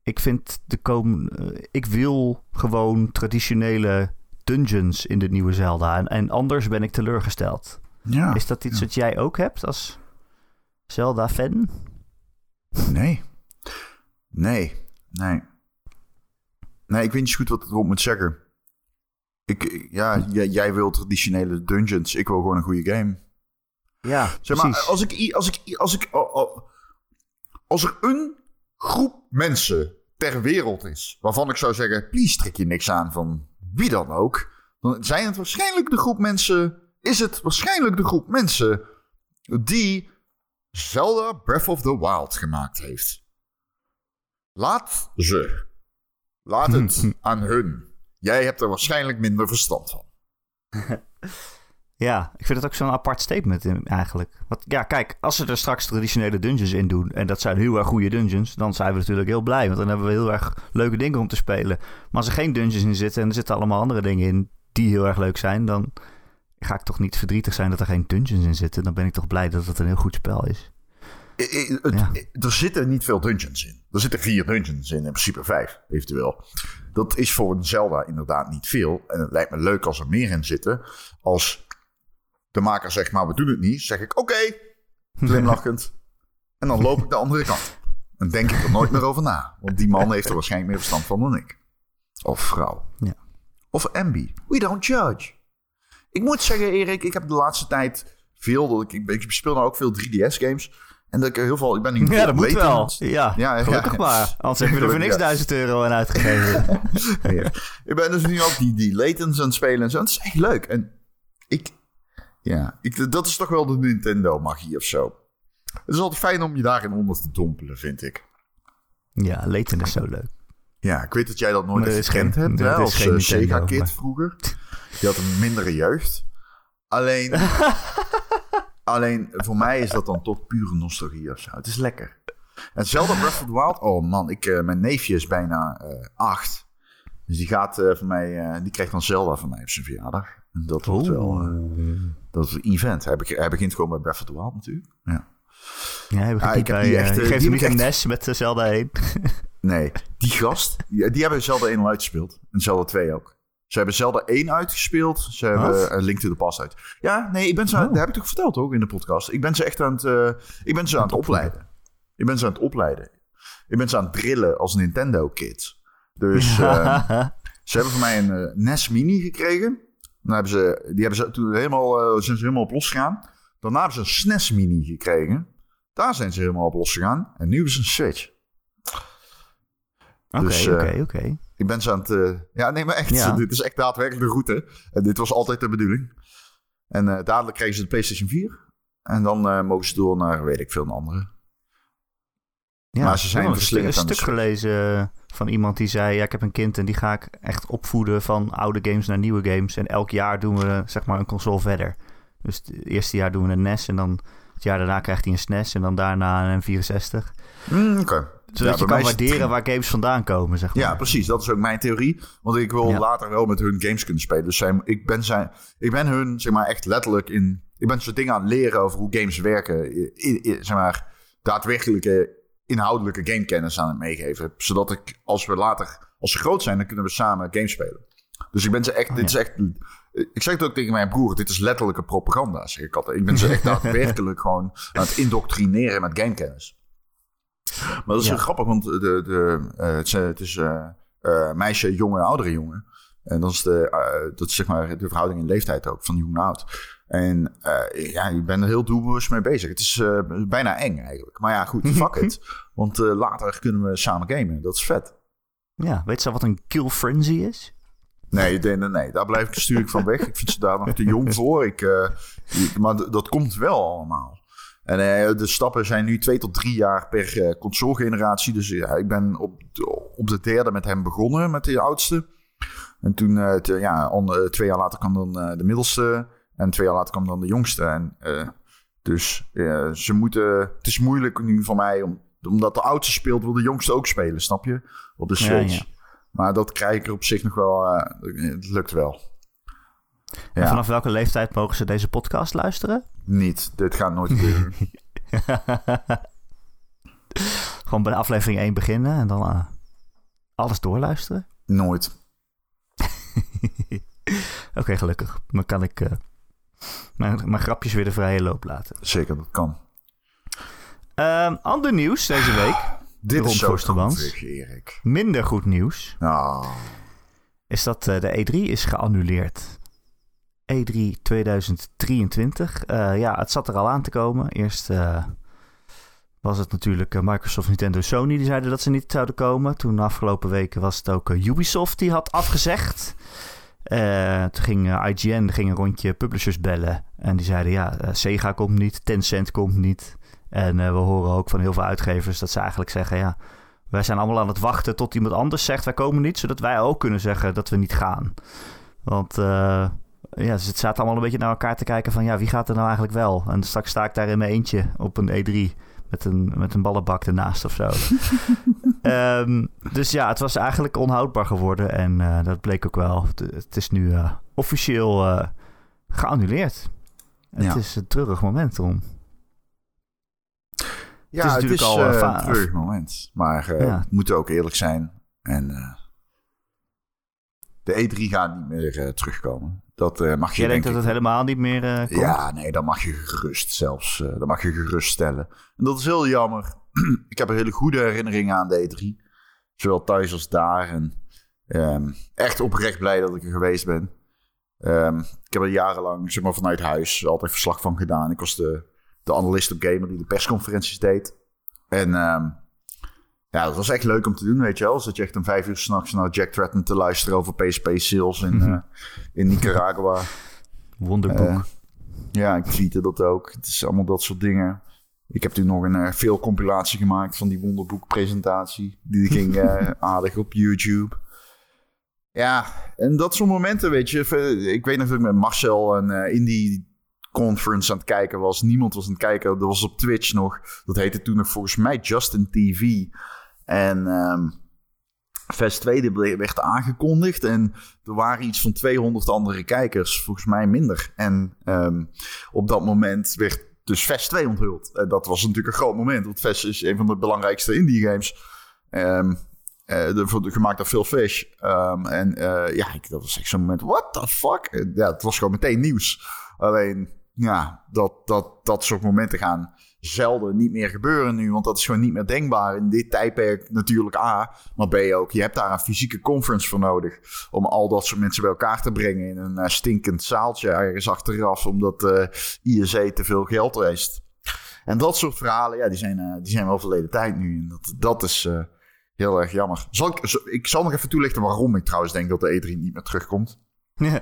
ik vind de kom ik wil gewoon traditionele dungeons in de nieuwe Zelda. En, en anders ben ik teleurgesteld. Ja, Is dat iets wat jij ook hebt als Zelda-fan? nee. Nee, nee. Nee, ik weet niet zo goed wat ik erop moet zeggen. Ik, ja, jij, jij wil traditionele dungeons. Ik wil gewoon een goede game. Ja, Zeg maar, precies. als ik, als ik, als ik, oh, oh, als er een groep mensen ter wereld is, waarvan ik zou zeggen, please trek je niks aan van wie dan ook, dan zijn het waarschijnlijk de groep mensen, is het waarschijnlijk de groep mensen die Zelda Breath of the Wild gemaakt heeft. Laat ze. Laat het aan hun. Jij hebt er waarschijnlijk minder verstand van. Ja, ik vind het ook zo'n apart statement in- eigenlijk. Want ja, kijk, als ze er straks traditionele dungeons in doen... en dat zijn heel erg goede dungeons... dan zijn we natuurlijk heel blij. Want dan hebben we heel erg leuke dingen om te spelen. Maar als er geen dungeons in zitten... en er zitten allemaal andere dingen in die heel erg leuk zijn... dan ga ik toch niet verdrietig zijn dat er geen dungeons in zitten. Dan ben ik toch blij dat het een heel goed spel is. I- I- het- Ja. i- Er zitten niet veel dungeons in. Er zitten vier dungeons in, in principe vijf, eventueel. Dat is voor een Zelda inderdaad niet veel. En het lijkt me leuk als er meer in zitten. Als de maker zegt, maar we doen het niet, zeg ik oké, glimlachend. en dan loop ik de andere kant. En denk ik er nooit meer over na. Want die man heeft er waarschijnlijk meer verstand van dan ik. Of vrouw. Ja. Of Ambi. We don't judge. Ik moet zeggen, Erik, ik heb de laatste tijd veel... dat Ik, ik, ik speel nou ook veel 3DS-games. En dat ik heel veel... Ik ben nu Ja, dat moet wel. Ja, Ja, gelukkig ja. maar. Anders je er voor niks Gelukkig, ja. duizend euro aan uitgegeven. Ja. Ik ben dus nu ook die, die Latens aan het spelen en zo. En het is echt leuk. En ik... Ja, ik, dat is toch wel de Nintendo-magie of zo. Het is altijd fijn om je daarin onder te dompelen, vind ik. ja, Layton is zo leuk. Ja, ik weet dat jij dat nooit is gekend hebt, hè, als geen eh, Sega-kid maar- vroeger. Je had een mindere jeugd. Alleen, alleen, voor mij is dat dan toch pure nostalgie of zo. Het is lekker. En Zelda Breath of the Wild, oh man, ik, eh, mijn neefje is bijna eh, acht. Dus die gaat van mij, die krijgt dan Zelda van mij op zijn verjaardag. Dat wordt wel, eh, dat is een event. Hij, beg- hij begint gewoon bij Breath of the Wild natuurlijk. Ja. Ja, hij begint Ah, ik heb bij, die eh, echt, je eh, geeft die hem heb niet ik een echt- NES met Zelda 1. Nee, die gast, die, die hebben Zelda 1 al uitgespeeld. En Zelda 2 ook. Ze hebben Zelda 1 uitgespeeld. Ze hebben Wat? uh, Link to the Past uit. Ja, nee, ik ben ze, Oh. dat heb ik toch verteld ook in de podcast. Ik ben ze echt aan het, ik ben ze aan het opleiden. Ik ben ze aan het opleiden. Ik ben ze aan het drillen als Nintendo kids. Dus eh, ze hebben van mij een NES Mini gekregen. Dan hebben ze, die hebben ze toen helemaal, eh, zijn ze helemaal op losgegaan. Daarna hebben ze een SNES Mini gekregen. Daar zijn ze helemaal op losgegaan. En nu hebben ze een Switch. Oké, Dus, eh, oké, oké. Ik ben ze aan het... eh, ja, nee, maar echt. Ja. Dit is echt daadwerkelijk de route. En dit was altijd de bedoeling. En dadelijk krijgen ze de PlayStation 4. En dan mogen ze door naar, weet ik veel, een andere. Ja, maar ze zijn een stuk gelezen van iemand die zei... ja, ik heb een kind en die ga ik echt opvoeden van oude games naar nieuwe games. En elk jaar doen we zeg maar een console verder. Dus het eerste jaar doen we een NES en dan het jaar daarna krijgt hij een SNES... en dan daarna een 64. Mm, Oké. Zodat Ja, je kan het waarderen waar games vandaan komen, zeg maar. Ja, precies. Dat is ook mijn theorie. Want ik wil Ja. later wel met hun games kunnen spelen. Dus zij, ik, ben zij, ik ben hun, zeg maar, echt letterlijk in... Ik ben ze dingen aan het leren over hoe games werken. In- zeg maar, daadwerkelijke inhoudelijke gamekennis aan het meegeven. Zodat ik, als we later, als ze groot zijn, dan kunnen we samen games spelen. Dus ik ben ze echt, Oh, dit ja. is echt... Ik zeg het ook tegen mijn broer, dit is letterlijke propaganda, zeg ik altijd. Ik ben ze echt daadwerkelijk gewoon aan het indoctrineren met gamekennis. Maar dat is Ja. heel grappig, want de, de, eh, het is, het is eh, meisje, jongen, oudere jongen. En dat is, de, uh, dat is zeg maar de verhouding in leeftijd ook, van jong naar oud. En uh, ja, je bent er heel doelbewust mee bezig. Het is uh, bijna eng eigenlijk. Maar ja, goed, fuck it. Want later kunnen we samen gamen. Dat is vet. Ja, weet je wat een kill frenzy is? Nee, nee, nee, nee, daar blijf ik natuurlijk van weg. Ik vind ze daar nog te jong voor. Ik, maar dat komt wel allemaal. En de stappen zijn nu twee tot drie jaar per console-generatie. Dus ja, ik ben op, op de derde met hem begonnen, met de oudste. En toen, ja, on, twee jaar later kwam dan de middelste. En twee jaar later kwam dan de jongste. En, dus ze moeten. Het is moeilijk nu voor mij, om, omdat de oudste speelt, wil de jongste ook spelen, snap je? Op de Switch. Ja, ja. Maar dat krijg ik er op zich nog wel. het lukt wel. En ja. vanaf welke leeftijd mogen ze deze podcast luisteren? Niet. Dit gaat nooit gebeuren. Gewoon bij de aflevering 1 beginnen en dan alles doorluisteren? Nooit. Oké, gelukkig. Dan kan ik uh, mijn, mijn, grapjes weer de vrije loop laten. Zeker, dat kan. Uh, ander nieuws deze week. Dit is zo goed, Erik. Minder goed nieuws. Oh. Is dat uh, de E3 is geannuleerd. E3 2023. Uh, ja, het zat er al aan te komen. Eerst uh, was het natuurlijk Microsoft, Nintendo, Sony die zeiden dat ze niet zouden komen. Toen de afgelopen weken was het ook Ubisoft die had afgezegd. Uh, toen ging uh, IGN ging een rondje publishers bellen. En die zeiden ja, uh, Sega komt niet, Tencent komt niet. En we horen ook van heel veel uitgevers dat ze eigenlijk zeggen... ja, wij zijn allemaal aan het wachten tot iemand anders zegt wij komen niet... zodat wij ook kunnen zeggen dat we niet gaan. Want ja, dus het staat allemaal een beetje naar elkaar te kijken van... ja, wie gaat er nou eigenlijk wel? En straks sta ik daar in mijn eentje op een E3 met een, met een ballenbak ernaast of zo. um, dus ja, het was eigenlijk onhoudbaar geworden. En uh, dat bleek ook wel. Het, is nu uh, officieel uh, geannuleerd. Ja. Het is een treurig moment om. Ja, het is, natuurlijk het is al, een treurig moment. Maar ja. we moeten ook eerlijk zijn. En de E3 gaat niet meer terugkomen. Dat uh, mag je. Jij denkt dat het helemaal niet meer uh, komt? Ja, nee, dan mag je gerust zelfs. Uh, dan mag je gerust stellen. En dat is heel jammer. ik heb een hele goede herinneringen aan de E3. Zowel thuis als daar. En um, echt oprecht blij dat ik er geweest ben. Um, ik heb er jarenlang, zeg maar, vanuit huis altijd verslag van gedaan. Ik was de, de analist op Gamer die de persconferenties deed. En um, ja, dat was echt leuk om te doen, weet je wel. Zat je echt om vijf uur s'nachts naar Jack Tratton te luisteren over PSP sales in, uh, in Nicaragua. Wonderboek. Uh, ja, ik tweette dat ook. Het is allemaal dat soort dingen. Ik heb toen nog een uh, veel compilatie gemaakt van die Wonderboek presentatie. Die ging aardig op YouTube. Ja, en dat soort momenten, weet je. Ik weet nog dat ik met Marcel een indie conference aan het kijken was. Niemand was aan het kijken. Dat was op Twitch nog. Dat heette toen nog volgens mij Justin TV. En um, Fest 2 werd aangekondigd. En er waren iets van 200 andere kijkers. Volgens mij minder. En um, op dat moment werd dus Fest 2 onthuld. En dat was natuurlijk een groot moment. Want Fest is een van de belangrijkste indie games. De, de, gemaakt door Phil Fish. En uh, ja, ik, dat was echt zo'n moment. What the fuck? Ja, het was gewoon meteen nieuws. Alleen, ja, dat, dat, dat soort momenten gaan zelden niet meer gebeuren nu. Want dat is gewoon niet meer denkbaar in dit tijdperk natuurlijk A. Maar B ook, je hebt daar een fysieke conference voor nodig. Om al dat soort mensen bij elkaar te brengen in een uh, stinkend zaaltje ergens achteraf. Omdat uh, eh, IEC te veel geld eist. En dat soort verhalen, ja, die zijn, uh, die zijn wel verleden tijd nu. En dat, dat is heel erg jammer. Zal ik, ik zal nog even toelichten waarom ik trouwens denk dat de E3 niet meer terugkomt. Ja.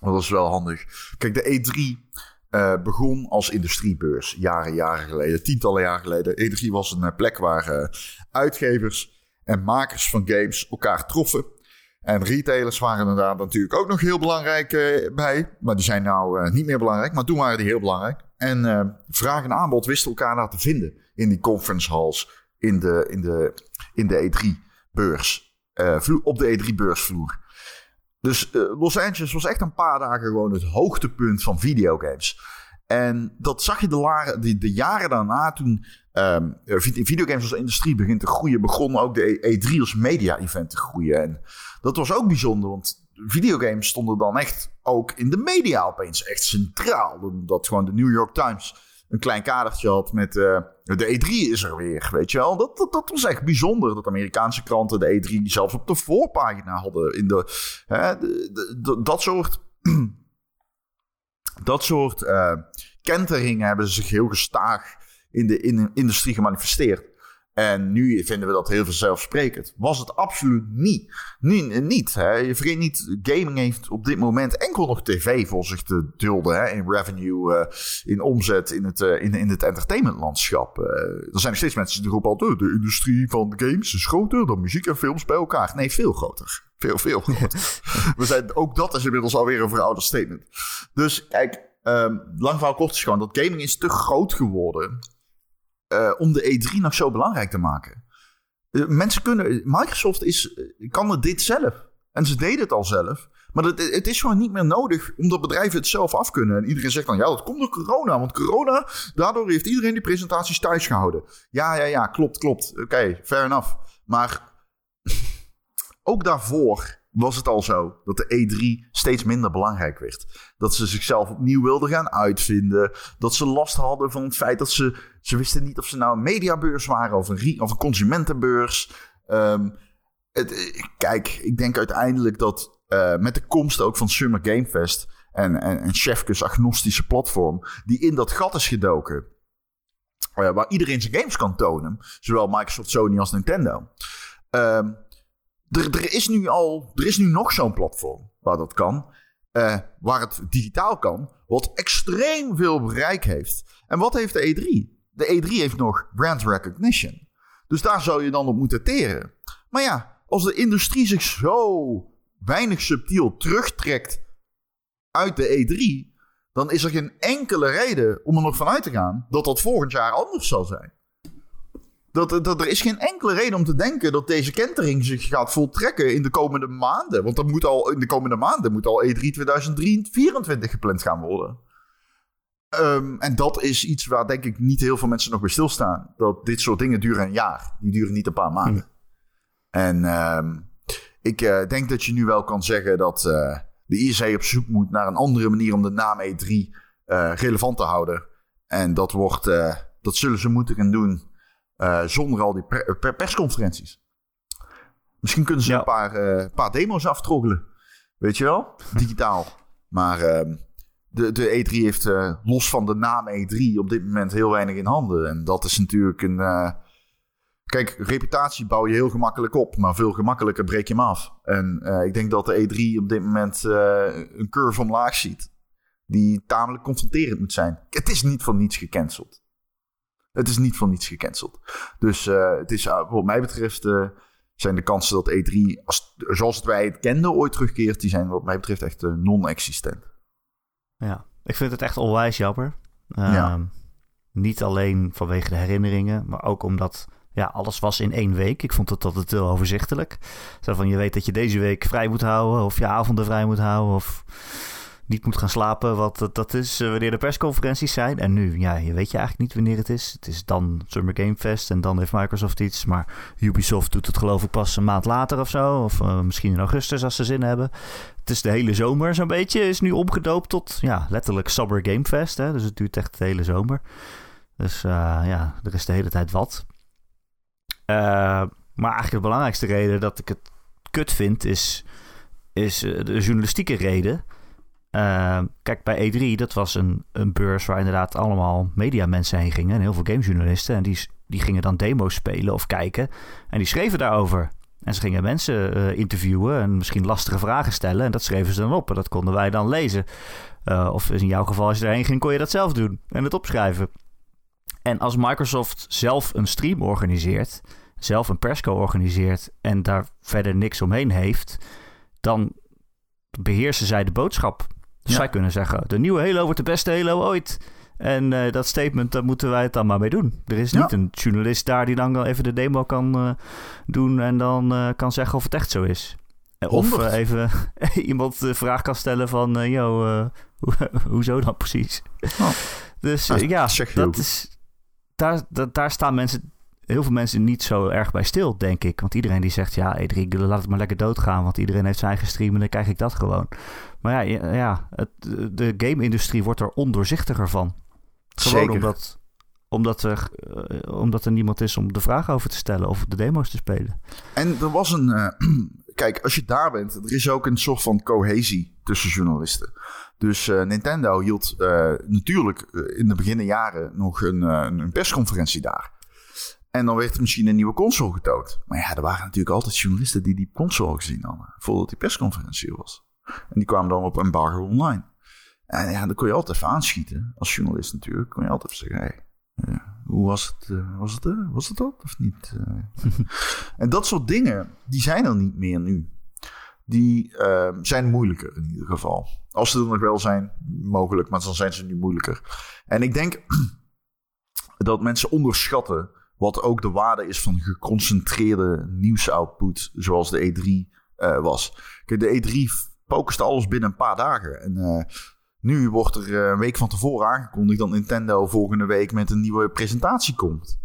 Dat is wel handig. Kijk, de E3 uh, begon als industriebeurs jaren, jaren geleden, tientallen jaren geleden. E3 was een uh, plek waar uh, uitgevers en makers van games elkaar troffen. En retailers waren daar natuurlijk ook nog heel belangrijk bij. Maar die zijn nou niet meer belangrijk, maar toen waren die heel belangrijk. En vraag en aanbod wisten elkaar daar te vinden in die conference halls, in de, in de, in de E3-beurs, op de E3-beursvloer. Dus uh, Los Angeles was echt een paar dagen gewoon het hoogtepunt van videogames. En dat zag je de, de, jaren daarna toen um, videogames als industrie begint te groeien, begon ook de E3 als media-event te groeien. En dat was ook bijzonder, want videogames stonden dan echt ook in de media opeens echt centraal. Dat gewoon de New York Times een klein kadertje had met uh, de E3 is er weer, weet je wel. Dat, dat, dat, was echt bijzonder dat Amerikaanse kranten de E3 zelfs op de voorpagina hadden. In de, hè, dat soort, dat soort uh, kenteringen hebben ze zich heel gestaag in de, in de industrie gemanifesteerd. En nu vinden we dat heel vanzelfsprekend. Was het absoluut niet. niet, niet hè. Je vergeet niet, gaming heeft op dit moment enkel nog tv voor zich te dulden. Hè. In revenue, uh, in omzet, in het, uh, in, in het entertainmentlandschap. Uh, er zijn nog steeds mensen die roepen altijd... de industrie van games is groter dan muziek en films bij elkaar. Nee, veel groter. Veel, veel groter. we zijn, ook dat is inmiddels alweer een verouderd statement. Dus kijk, um, lang verhaal kort is gewoon... dat gaming is te groot geworden uh, om de E3 nog zo belangrijk te maken. Uh, mensen kunnen. Microsoft is, uh, kan het dit zelf. En ze deden het al zelf. Maar het, het, is gewoon niet meer nodig omdat bedrijven het zelf af kunnen. En iedereen zegt dan, ja, dat komt door corona. Want corona, daardoor heeft iedereen die presentaties thuis gehouden. Ja, ja, ja, klopt, klopt. Oké, okay, fair enough. Maar ook daarvoor was het al zo dat de E3 steeds minder belangrijk werd. Dat ze zichzelf opnieuw wilden gaan uitvinden. Dat ze last hadden van het feit dat ze... Ze wisten niet of ze nou een mediabeurs waren of een, of een consumentenbeurs. Um, het, kijk, ik denk uiteindelijk dat uh, met de komst ook van Summer Game Fest... en, en, en Chefkes agnostische platform... die in dat gat is gedoken... Uh, waar iedereen zijn games kan tonen. Zowel Microsoft, Sony als Nintendo. Um, er, er, is nu al, er is nu nog zo'n platform waar dat kan. Uh, waar het digitaal kan. Wat extreem veel bereik heeft. En wat heeft de E3? De E3 heeft nog brand recognition. Dus daar zou je dan op moeten teren. Maar ja, als de industrie zich zo weinig subtiel terugtrekt uit de E3. Dan is er geen enkele reden om er nog vanuit te gaan dat dat volgend jaar anders zal zijn. Dat, dat, er is geen enkele reden om te denken dat deze kentering zich gaat voltrekken in de komende maanden. Want dat moet al, in de komende maanden moet al E3 2024 gepland gaan worden. Um, en dat is iets waar denk ik niet heel veel mensen nog bij stilstaan. Dat dit soort dingen duren een jaar. Die duren niet een paar maanden. Hm. En um, ik uh, denk dat je nu wel kan zeggen dat uh, de IEC op zoek moet naar een andere manier om de naam E3 uh, relevant te houden. En dat, wordt, dat zullen ze moeten gaan doen uh, zonder al die per persconferenties. Misschien kunnen ze ja. een paar, uh, paar demo's aftroggelen. Weet je wel? Digitaal. Maar uh, de, de E3 heeft los van de naam E3 op dit moment heel weinig in handen. En dat is natuurlijk een. Kijk, reputatie bouw je heel gemakkelijk op, maar veel gemakkelijker breek je hem af. En ik denk dat de E3 op dit moment een curve omlaag ziet. Die tamelijk confronterend moet zijn. Het is niet van niets gecanceld. Het is niet van niets gecanceld. Dus uh, het is, uh, wat mij betreft, uh, zijn de kansen dat E3, als, zoals het wij het kenden, ooit terugkeert, die zijn wat mij betreft echt non-existent. Ja, ik vind het echt onwijs jammer. Ja. Ehm, niet alleen vanwege de herinneringen, maar ook omdat ja, alles was in één week. Ik vond het altijd heel overzichtelijk. Zo van, je weet dat je deze week vrij moet houden, of je avonden vrij moet houden, of niet moet gaan slapen. Wat dat is uh, wanneer de persconferenties zijn. En nu, ja, je weet je eigenlijk niet wanneer het is. Het is dan Summer Game Fest en dan heeft Microsoft iets. Maar Ubisoft doet het geloof ik pas een maand later of zo. Of uh, misschien in augustus als ze zin hebben. Het is de hele zomer zo'n beetje. Is nu omgedoopt tot, ja, letterlijk Summer Game Fest. Hè? Dus het duurt echt de hele zomer. Dus uh, ja, er is de hele tijd wat. maar eigenlijk de belangrijkste reden dat ik het kut vind is, is de journalistieke reden. Uh, kijk, bij E3, dat was een, een beurs waar inderdaad allemaal mediamensen heen gingen. En heel veel gamejournalisten. En die, die gingen dan demo's spelen of kijken. En die schreven daarover. En ze gingen mensen uh, interviewen en misschien lastige vragen stellen. En dat schreven ze dan op. En dat konden wij dan lezen. Uh, of in jouw geval, als je erheen ging, kon je dat zelf doen. En het opschrijven. En als Microsoft zelf een stream organiseert, zelf een persco organiseert en daar verder niks omheen heeft, dan beheersen zij de boodschap dus zij kunnen zeggen, de nieuwe Halo wordt de beste Halo ooit. En uh, dat statement, daar moeten wij het dan maar mee doen. Er is niet een journalist daar die dan even de demo kan uh, doen en dan uh, kan zeggen of het echt zo is. Of even iemand de vraag kan stellen van, yo, ho hoezo dan precies? Oh. Dus ja, dat is, daar, daar, daar staan mensen heel veel mensen niet zo erg bij stil, denk ik. Want iedereen die zegt, ja, E3, laat het maar lekker doodgaan. Want iedereen heeft zijn eigen stream en dan krijg ik dat gewoon. Maar ja, ja het, de game-industrie wordt er ondoorzichtiger van. Gewoon Zeker. omdat, omdat, er, eh, omdat er niemand is om de vraag over te stellen of de demo's te spelen. En er was een. eh, kijk, als je daar bent, er is ook een soort van cohesie tussen journalisten. Dus eh, Nintendo hield natuurlijk in de beginnenjaren nog een, een persconferentie daar. En dan werd er misschien een nieuwe console getoond. Maar ja, er waren natuurlijk altijd journalisten die die console gezien hadden. Voordat die persconferentie was. En die kwamen dan op embargo online. En ja, dan kon je altijd even aanschieten. Als journalist natuurlijk. Kon je altijd even zeggen, hey, eh, hoe was het? eh, was, het eh, was het dat of niet? en dat soort dingen, die zijn er niet meer nu. Die eh, zijn moeilijker in ieder geval. Als ze er nog wel zijn, mogelijk, maar dan zijn ze nu moeilijker. En ik denk dat mensen onderschatten wat ook de waarde is van geconcentreerde nieuwsoutput, zoals de E3 eh, was. Kijk, de E3 focust alles binnen een paar dagen. En eh, nu wordt er eh, een week van tevoren aangekondigd dat Nintendo volgende week met een nieuwe presentatie komt.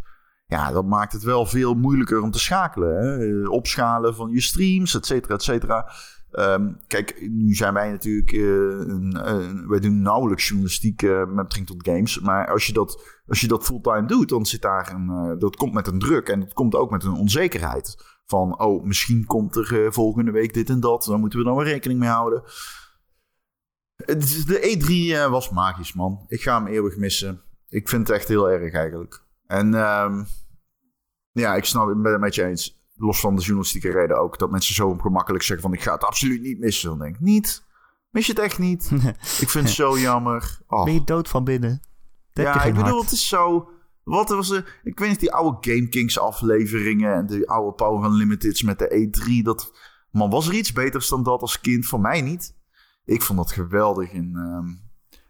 Ja, dat maakt het wel veel moeilijker om te schakelen. Hè? Opschalen van je streams, et cetera, et cetera. Ehm, kijk, nu zijn wij natuurlijk. eh, een, wij doen nauwelijks journalistiek eh, met betrekking tot games. Maar als je dat, als je dat fulltime doet, dan zit daar een. eh, dat komt met een druk en dat komt ook met een onzekerheid. Van, oh, misschien komt er volgende week dit en dat. Dan moeten we dan wel rekening mee houden. De E3 eh, was magisch, man. Ik ga hem eeuwig missen. Ik vind het echt heel erg eigenlijk. En ehm, ja, ik snap, het met je eens. Los van de journalistieke reden ook. Dat mensen zo gemakkelijk zeggen van ik ga het absoluut niet missen. Dan denk ik niet. Mis je het echt niet? ik vind het zo jammer. Oh. Ben je dood van binnen? Ja, ik bedoel, hart. het is zo. Wat was er? Ik weet niet, die oude Game Kings afleveringen en de oude Power Unlimiteds met de E3. Dat, man, was er iets beters dan dat als kind? Voor mij niet. Ik vond dat geweldig. En ehm,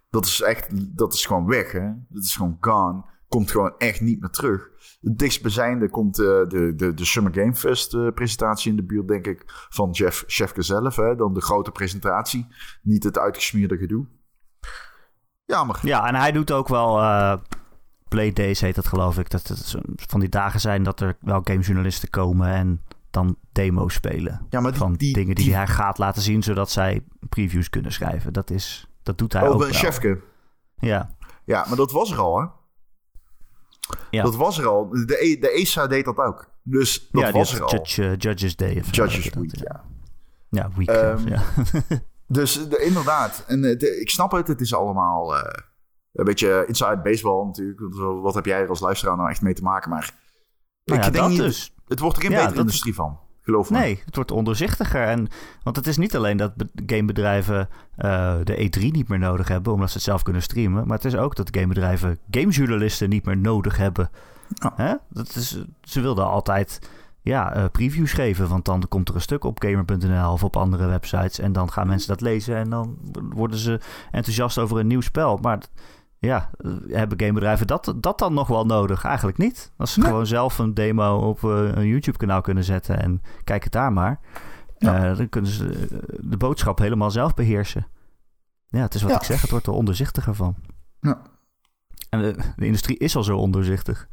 dat is echt, dat is gewoon weg, hè? Dat is gewoon gone. Komt gewoon echt niet meer terug. Het dichtstbijzijnde komt eh, de, de, de Summer Game Fest eh, presentatie in de buurt, denk ik, van Jeff Chefke zelf. Hè? Dan de grote presentatie, niet het uitgesmeerde gedoe. Jammer. Ja, en hij doet ook wel... eh Play Days heet dat geloof ik. Dat het van die dagen zijn dat er wel gamejournalisten komen en dan demo's spelen. Ja, maar die, van die, dingen die, hij gaat laten zien, zodat zij previews kunnen schrijven. Dat, is, dat doet hij Oh, ook bij wel. Chefke. Ja, Ja, maar dat was er al, hè? Ja. Dat was er al. De, E- de ESA deed dat ook. Dus dat ja was er al. Judge, eh, Judges Day. Of Judges dat, Week, ja. Ja, week. Ehm, ja. Dus de- inderdaad. En eh, ik snap het. Het is allemaal eh, een beetje inside baseball natuurlijk. Wat heb jij er als luisteraar nou echt mee te maken? Maar Nou ja, ik denk niet... dus. Het wordt er geen betere industrie van. Geloof me. Nee, het wordt onderzichtiger. En, want het is niet alleen dat be- gamebedrijven eh, de E3 niet meer nodig hebben, omdat ze het zelf kunnen streamen. Maar het is ook dat gamebedrijven gamejournalisten niet meer nodig hebben. Hè? Dat is, ze wilden altijd ja, eh, previews geven, want dan komt er een stuk op gamer.nl of op andere websites. En dan gaan mensen dat lezen en dan worden ze enthousiast over een nieuw spel. Maar ja, eh, hebben gamebedrijven dat, dat dan nog wel nodig? Eigenlijk niet. Als ze Nee. gewoon zelf een demo op eh, een YouTube-kanaal kunnen zetten en kijk het daar maar. Ja. Eh, dan kunnen ze de boodschap helemaal zelf beheersen. Ja, het is wat Ja. ik zeg, het wordt er onderzichtiger van. Ja. En de, de industrie is al zo onderzichtig.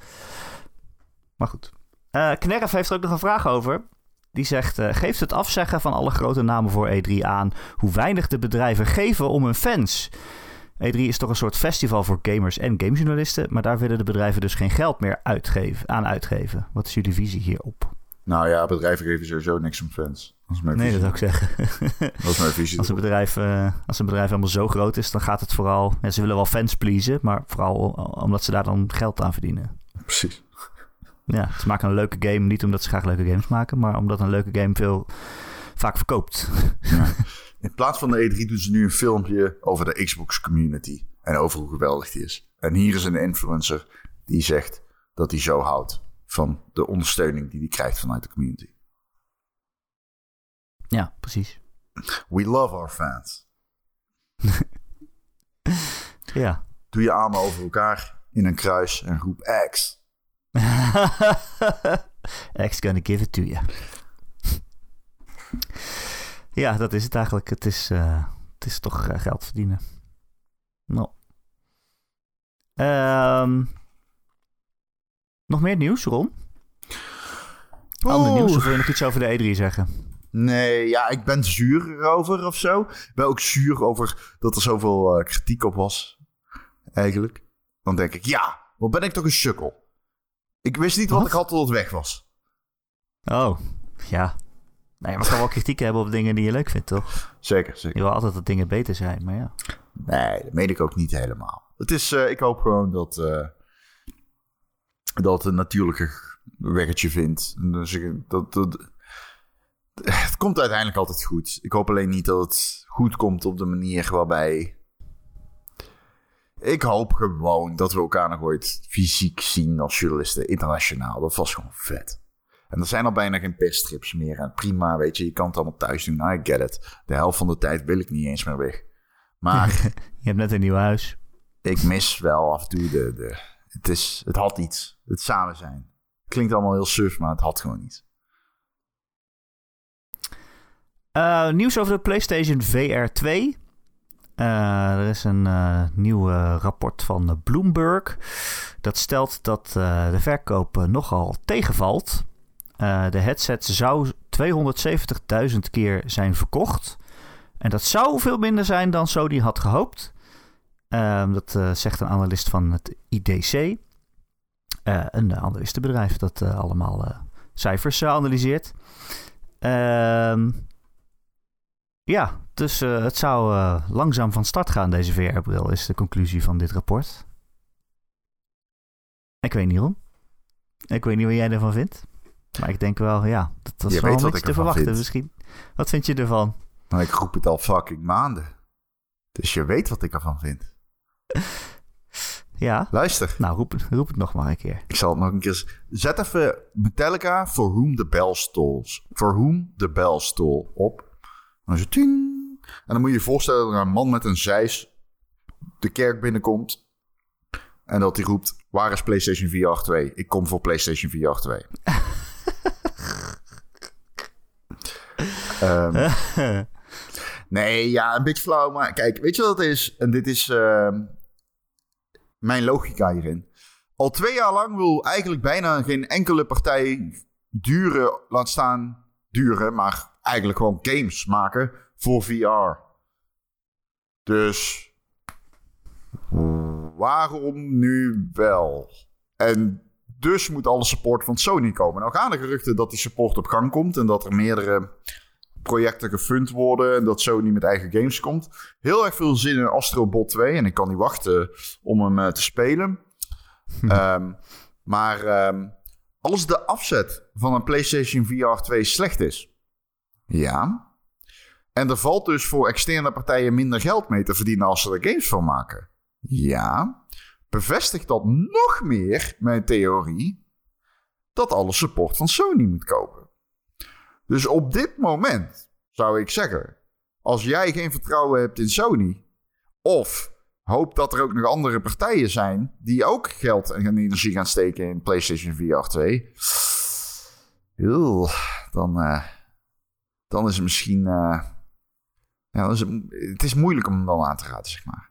Maar goed. Eh Knerf heeft er ook nog een vraag over. Die zegt, eh, geeft het afzeggen van alle grote namen voor E3 aan hoe weinig de bedrijven geven om hun fans? E3 is toch een soort festival voor gamers en gamejournalisten, maar daar willen de bedrijven dus geen geld meer uitgeven, aan uitgeven. Wat is jullie visie hierop? Nou ja, bedrijven geven sowieso niks om fans. Dat Nee, visie. dat zou ik zeggen. Dat is mijn visie. Als een, bedrijf, eh, als een bedrijf helemaal zo groot is, dan gaat het vooral... Ja, ze willen wel fans pleasen, maar vooral omdat ze daar dan geld aan verdienen. Precies. Ja, ze maken een leuke game, niet omdat ze graag leuke games maken, maar omdat een leuke game veel vaak verkoopt. Ja. In plaats van de E3 doen ze nu een filmpje over de Xbox community. En over hoe geweldig die is. En hier is een influencer die zegt dat hij zo houdt van de ondersteuning die hij krijgt vanuit de community. Ja, precies. We love our fans. Ja. Doe je armen over elkaar in een kruis en roep X. X gonna give it to you. Ja, dat is het eigenlijk. Het is, eh, het is toch eh, geld verdienen. Nou. Ehm, nog meer nieuws, Ron? Ander nieuws, of wil je nog iets over de E3 zeggen? Nee, ja, ik ben zuur erover of zo. Ik ben ook zuur over dat er zoveel eh, kritiek op was. Eigenlijk. dan denk ik, ja, wat ben ik toch een sukkel. Ik wist niet wat, Wat? ik had tot het weg was. Oh, ja. Nee, maar je kan wel kritiek hebben op dingen die je leuk vindt, toch? Zeker, zeker. Je wil altijd dat dingen beter zijn, maar ja. Nee, dat meen ik ook niet helemaal. Het is, eh, ik hoop gewoon dat, eh, dat het een natuurlijke weggetje vindt. Dus ik, dat, dat, het komt uiteindelijk altijd goed. Ik hoop alleen niet dat het goed komt op de manier waarbij... Ik hoop gewoon dat we elkaar nog ooit fysiek zien als journalisten, internationaal. Dat was gewoon vet. En er zijn al bijna geen persstrips meer. En prima, weet je, je kan het allemaal thuis doen. I get it. De helft van de tijd wil ik niet eens meer weg. Maar Je hebt net een nieuw huis. ik mis wel af en toe de... de het, is, het had iets. Het samen zijn. Klinkt allemaal heel suf, maar het had gewoon iets. Eh, nieuws over de PlayStation VR 2. Eh, er is een eh, nieuw rapport van Bloomberg. Dat stelt dat de verkoop nogal tegenvalt. Eh, de headset zou 270.000 keer zijn verkocht. En dat zou veel minder zijn dan Sony had gehoopt. Ehm, dat eh, zegt een analist van het IDC. Eh, een analistenbedrijf dat allemaal cijfers analyseert. Ehm ja, dus het zou langzaam van start gaan, deze VR-bril, is de conclusie van dit rapport. Ik weet niet, Ron. Ik weet niet wat jij ervan vindt. Maar ik denk wel, ja, dat was wel niks te verwachten misschien. Wat vind je ervan? Nou, ik roep het al fucking maanden. Dus je weet wat ik ervan vind. ja. Luister. Nou, roep, roep het nog maar een keer. Ik zal het nog een keer... Zet even Metallica For Whom The Bell Tolls. For Whom The Bell Tolls op. En dan moet je je voorstellen dat er een man met een zeis de kerk binnenkomt. En dat hij roept, waar is PlayStation 482? Ik kom voor PlayStation 482. Ehm, nee, ja, een beetje flauw. Maar kijk, weet je wat het is? En dit is ehm, mijn logica hierin. Al twee jaar lang wil eigenlijk bijna geen enkele partij duren, laat staan duren, maar eigenlijk gewoon games maken voor VR. Dus waarom nu wel? En dus moet alle support van Sony komen. Nou gaan de geruchten dat die support op gang komt en dat er meerdere projecten gefund worden en dat Sony met eigen games komt. Heel erg veel zin in Astro Bot 2 en ik kan niet wachten om hem eh, te spelen. Ehm, maar ehm, als de afzet van een PlayStation VR 2 slecht is, ja. En er valt dus voor externe partijen minder geld mee te verdienen als ze er games van maken. Ja. Bevestigt dat nog meer mijn theorie dat alle support van Sony moet kopen. Dus op dit moment zou ik zeggen: als jij geen vertrouwen hebt in Sony, of hoop dat er ook nog andere partijen zijn die ook geld en energie gaan steken in PlayStation VR 2, Oeh, dan, eh, dan is het misschien. eh, ja, is het, het is moeilijk om hem dan aan te raden, zeg maar.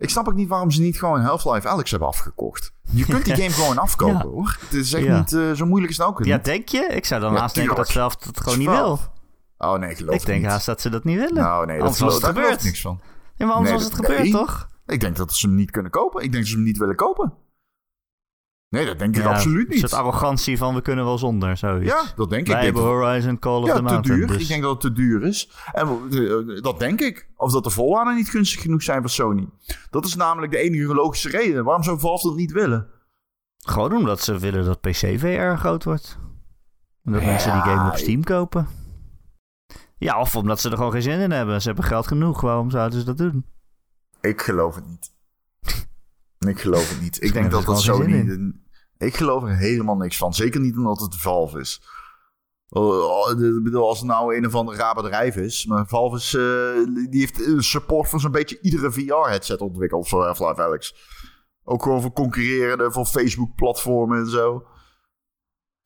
Ik snap ook niet waarom ze niet gewoon Half-Life Alex hebben afgekocht. Je kunt die game gewoon afkopen, Ja. hoor. Het is echt Ja. niet eh, zo moeilijk is het ook weer Ja, denk je? Ik zou dan haast denken dat zelf het gewoon niet wil. Oh nee, ik geloof Ik denk niet. haast dat ze dat niet willen. Nou nee, dat Anders was geloof, het gebeurd. niks van. Ja, maar anders Nee, was het dat- gebeurd, toch? Ik denk dat ze hem niet kunnen kopen. Ik denk dat ze hem niet willen kopen. Nee, dat denk ik Ja, absoluut Een soort niet. arrogantie van we kunnen wel zonder, zoiets. Ja, dat denk ik. Wij Ik hebben Horizon Call of ja, the te Mountain. duur. Dus Ik denk dat het te duur is. En eh, dat denk ik. Of dat de voorwaarden niet gunstig genoeg zijn voor Sony. Dat is namelijk de enige logische reden. Waarom zou Valve dat niet willen? Gewoon omdat ze willen dat PC VR groot wordt. En dat mensen die game op Steam kopen. Ja, of omdat ze er gewoon geen zin in hebben. Ze hebben geld genoeg. Waarom zouden ze dat doen? Ik geloof het niet. Ik geloof het niet. Ik denk dat dat gewoon Sony... geen Ik geloof er helemaal niks van. Zeker niet omdat het Valve is. Oh, Ik bedoel, als het nou een of ander raar bedrijf is. Maar Valve is, eh, die heeft eh, support voor zo'n beetje iedere VR-headset ontwikkeld voor Half-Life Alex. Ook gewoon voor concurrerende, voor Facebook-platformen en zo.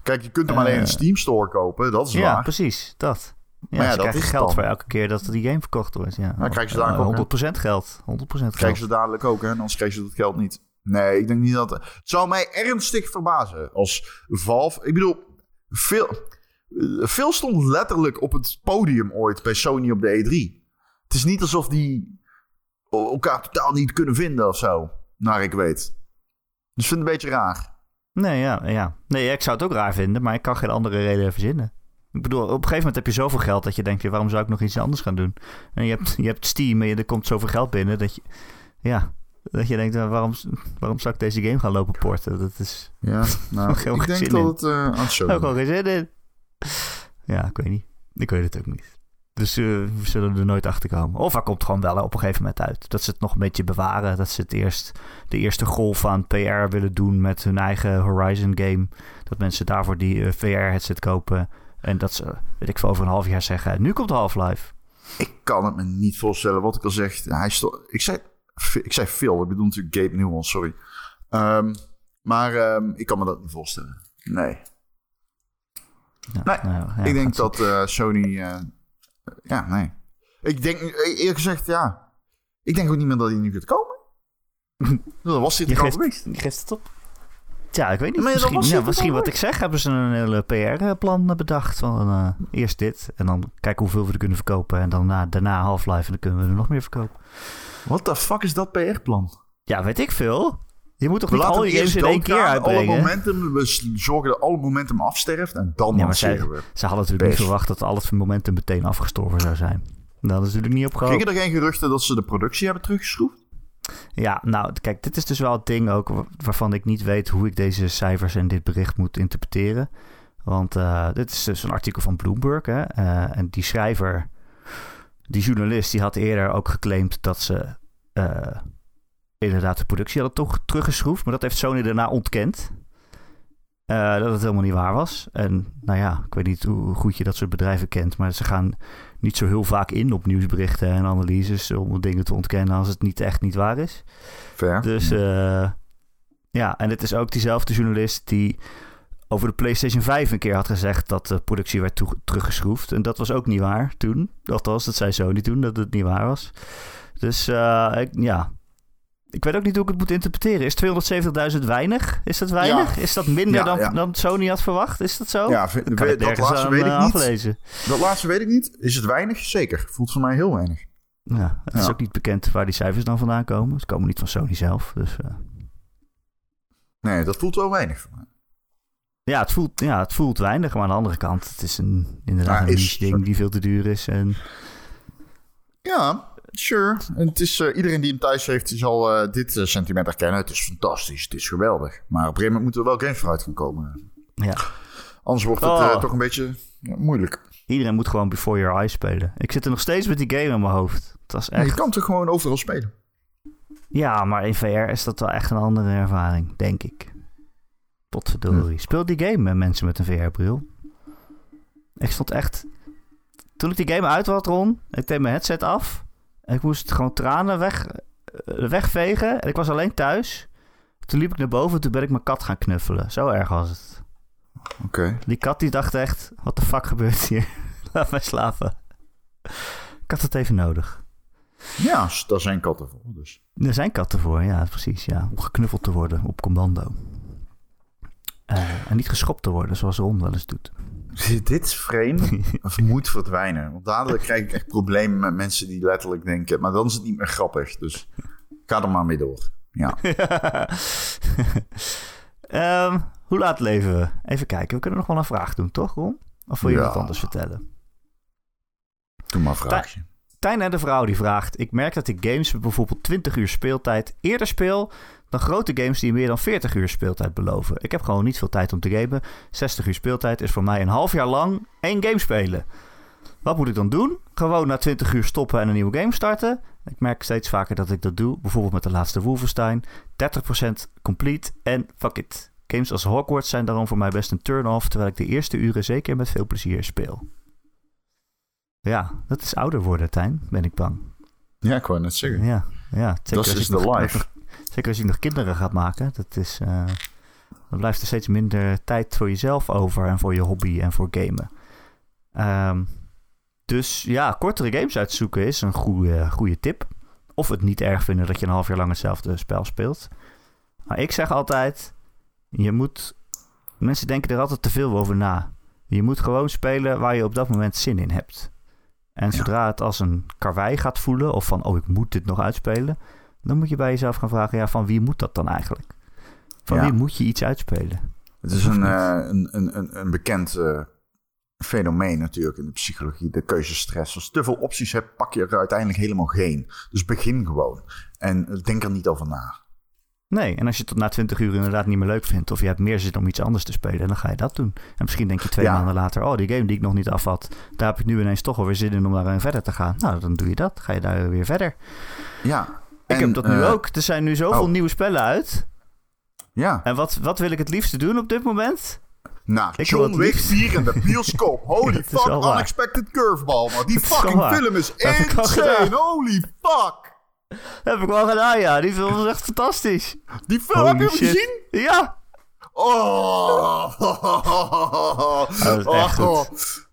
Kijk, je kunt hem alleen in de Eh, Steam Store kopen, dat is Ja, waar. precies. Dat. Ja, Maar ja, dat krijgen is geld dan. voor elke keer dat die game verkocht wordt. Ja. Dan krijgen ze daar Eh, ook, hè? 100% geld. 100% Krijgen geld. ze dadelijk ook, hè? Anders krijgen ze dat geld niet. Nee, ik denk niet dat... Het zou mij ernstig verbazen als Valve... Ik bedoel, veel, veel stond letterlijk op het podium ooit bij Sony op de E3. Het is niet alsof die elkaar totaal niet kunnen vinden of zo. naar ik weet. Dus ik vind het een beetje raar. Nee, ja, ja. Nee, ik zou het ook raar vinden, maar ik kan geen andere reden verzinnen. Ik bedoel, op een gegeven moment heb je zoveel geld dat je denkt, waarom zou ik nog iets anders gaan doen? En je hebt, je hebt Steam en je, er komt zoveel geld binnen dat je, ja, dat je denkt, waarom, waarom zou ik deze game gaan lopen porten? Dat is... Ja, nou, ik denk dat het uh, aan het Ook al geen zin in. Ja, ik weet niet. Ik weet het ook niet. Dus uh, we zullen er nooit achter komen. Of hij komt gewoon wel op een gegeven moment uit. Dat ze het nog een beetje bewaren. Dat ze het eerst de eerste golf aan PR willen doen met hun eigen Horizon game. Dat mensen daarvoor die uh, VR-headset kopen. En dat ze, weet ik veel, over een half jaar zeggen... Nu komt Half-Life. Ik kan het me niet voorstellen. Wat ik al zeg, hij ik, zei, ik zei Phil. Ik bedoel natuurlijk Gabe Newell, sorry. Um, maar um, ik kan me dat niet voorstellen. Nee. nee, nou, ja, ik denk dat uh, Sony... Uh, ja, nee. Ik denk, eerlijk gezegd, ja. Ik denk ook niet meer dat hij nu gaat komen. dat was dit. Je geeft het op. Ja, ik weet niet. misschien, ja, misschien wat ik zeg, hebben ze een hele PR-plan bedacht. Van uh, eerst dit en dan kijken hoeveel we er kunnen verkopen. En dan na, daarna Half-Life en dan kunnen we er nog meer verkopen. What the fuck is dat PR-plan? Ja, weet ik veel. Je moet toch niet al je games in één keer uitbrengen? Alle momentum, we zorgen dat alle momentum afsterft en dan ja, maar zij, we. Ze hadden natuurlijk niet verwacht dat al het momentum meteen afgestorven zou zijn. Dat is natuurlijk niet opgehouden. Gingen er geen geruchten dat ze de productie hebben teruggeschroefd? Ja, nou, kijk, dit is dus wel het ding ook waarvan ik niet weet hoe ik deze cijfers en dit bericht moet interpreteren. Want uh, dit is dus een artikel van Bloomberg. Hè? Uh, en die schrijver, die journalist, die had eerder ook geclaimd dat ze uh, inderdaad de productie hadden toch teruggeschroefd. Maar dat heeft Sony daarna ontkend. Dat het helemaal niet waar was. En nou ja, ik weet niet hoe goed je dat soort bedrijven kent. Maar ze gaan niet zo heel vaak in op nieuwsberichten en analyses om dingen te ontkennen als het niet echt niet waar is. Fair. Dus uh, ja, en het is ook diezelfde journalist die over de PlayStation 5 een keer had gezegd dat de productie werd teruggeschroefd. En dat was ook niet waar toen. Althans, dat zei Sony toen, dat het niet waar was. Dus uh, ik, ja, ik weet ook niet hoe ik het moet interpreteren. Is 270.000 weinig? Is dat weinig? Is dat minder dan, dan Sony had verwacht? Is dat zo? Ja, dat, dat laatste weet ik uh, niet. Aflezen. Dat laatste weet ik niet. Is het weinig? Zeker. Voelt voor mij heel weinig. Ja, het is ook niet bekend waar die cijfers dan vandaan komen. Ze komen niet van Sony zelf. Dus, uh... Nee, dat voelt wel weinig voor mij. Ja het, voelt, ja, het voelt weinig. Maar aan de andere kant, het is een, inderdaad ja, een niche ding die veel te duur is. En... Ja, Sure. En het is, uh, iedereen die hem thuis heeft, zal uh, dit uh, sentiment herkennen. Het is fantastisch, het is geweldig. Maar op een gegeven moment moeten er wel games vooruit gaan komen. Ja. Anders wordt het oh. toch een beetje ja, moeilijk. Iedereen moet gewoon Before Your Eyes spelen. Ik zit er nog steeds met die game in mijn hoofd. Dat is echt... je kan toch gewoon overal spelen? Ja, maar in VR is dat wel echt een andere ervaring, denk ik. Potverdorie. Hm. Speel die game met mensen met een VR-bril. Ik stond echt... Toen ik die game uit had, Ron, ik deed mijn headset af... Ik moest gewoon tranen weg, eh, wegvegen. En ik was alleen thuis. Toen liep ik naar boven. Toen ben ik mijn kat gaan knuffelen. Zo erg was het. Oké. Die kat die dacht echt... Wat de fuck gebeurt hier? Laat mij slapen. Ik had het even nodig. Ja, daar zijn katten voor. Dus. Er zijn katten voor, ja, precies. Ja. Om geknuffeld te worden op commando. Uh, en niet geschopt te worden, zoals Ron wel eens doet. Dit frame moet verdwijnen. Want dadelijk krijg ik echt problemen met mensen die letterlijk denken... maar dan is het niet meer grappig. Dus ga er maar mee door. Ja. um, hoe laat leven we? Even kijken. We kunnen nog wel een vraag doen, toch, Ron? Of wil je ja. wat anders vertellen? Doe maar een vraagje. Tijn en de vrouw die vraagt... Ik merk dat ik games met bijvoorbeeld 20 uur speeltijd eerder speel dan grote games die meer dan 40 uur speeltijd beloven. Ik heb gewoon niet veel tijd om te gamen. 60 uur speeltijd is voor mij een half jaar lang één game spelen. Wat moet ik dan doen? Gewoon na 20 uur stoppen en een nieuwe game starten. Ik merk steeds vaker dat ik dat doe. Bijvoorbeeld met de laatste Wolfenstein. 30% complete en fuck it. Games als Hogwarts zijn daarom voor mij best een turn-off. Terwijl ik de eerste uren zeker met veel plezier speel. Ja, dat is ouder worden, Tijn, ben ik bang. Ja, ik wou net zeggen. Ja, ja dat is de life. Zeker als je nog kinderen gaat maken. Dat is, uh, dan blijft er steeds minder tijd voor jezelf over en voor je hobby en voor gamen. Um, dus ja, kortere games uitzoeken is een goede, goede tip. Of het niet erg vinden dat je een half jaar lang hetzelfde spel speelt. Maar ik zeg altijd, je moet... Mensen denken er altijd te veel over na. Je moet gewoon spelen waar je op dat moment zin in hebt. En zodra het als een karwei gaat voelen, of van, oh, ik moet dit nog uitspelen, Dan moet je bij jezelf gaan vragen, ja, van wie moet dat dan eigenlijk? Van Ja. wie moet je iets uitspelen? Het is een, eh, een, een, een, een bekend eh, fenomeen natuurlijk in de psychologie, de keuzestress. Als je te veel opties hebt, pak je er uiteindelijk helemaal geen. Dus begin gewoon. En denk er niet over na. Nee, en als je het tot na 20 uur inderdaad niet meer leuk vindt... of je hebt meer zin om iets anders te spelen, dan ga je dat doen. En misschien denk je twee Ja. maanden later... oh, die game die ik nog niet af had... daar heb ik nu ineens toch alweer zin in om daarin verder te gaan. Nou, dan doe je dat. Ga je daar weer verder. Ja. Ik heb dat nu eh, ook. Er zijn nu zoveel oh. nieuwe spellen uit. Ja. En wat, wat wil ik het liefste doen op dit moment? Nou, Ik wil John Wick liefst- 4 in de bioscoop. Holy fuck, unexpected curveball. Maar die is fucking film is insane. Holy fuck. heb ik wel gedaan, ja. Die film is echt fantastisch. Die film, heb je hem gezien? Ja. Oh. Dat is echt Oh.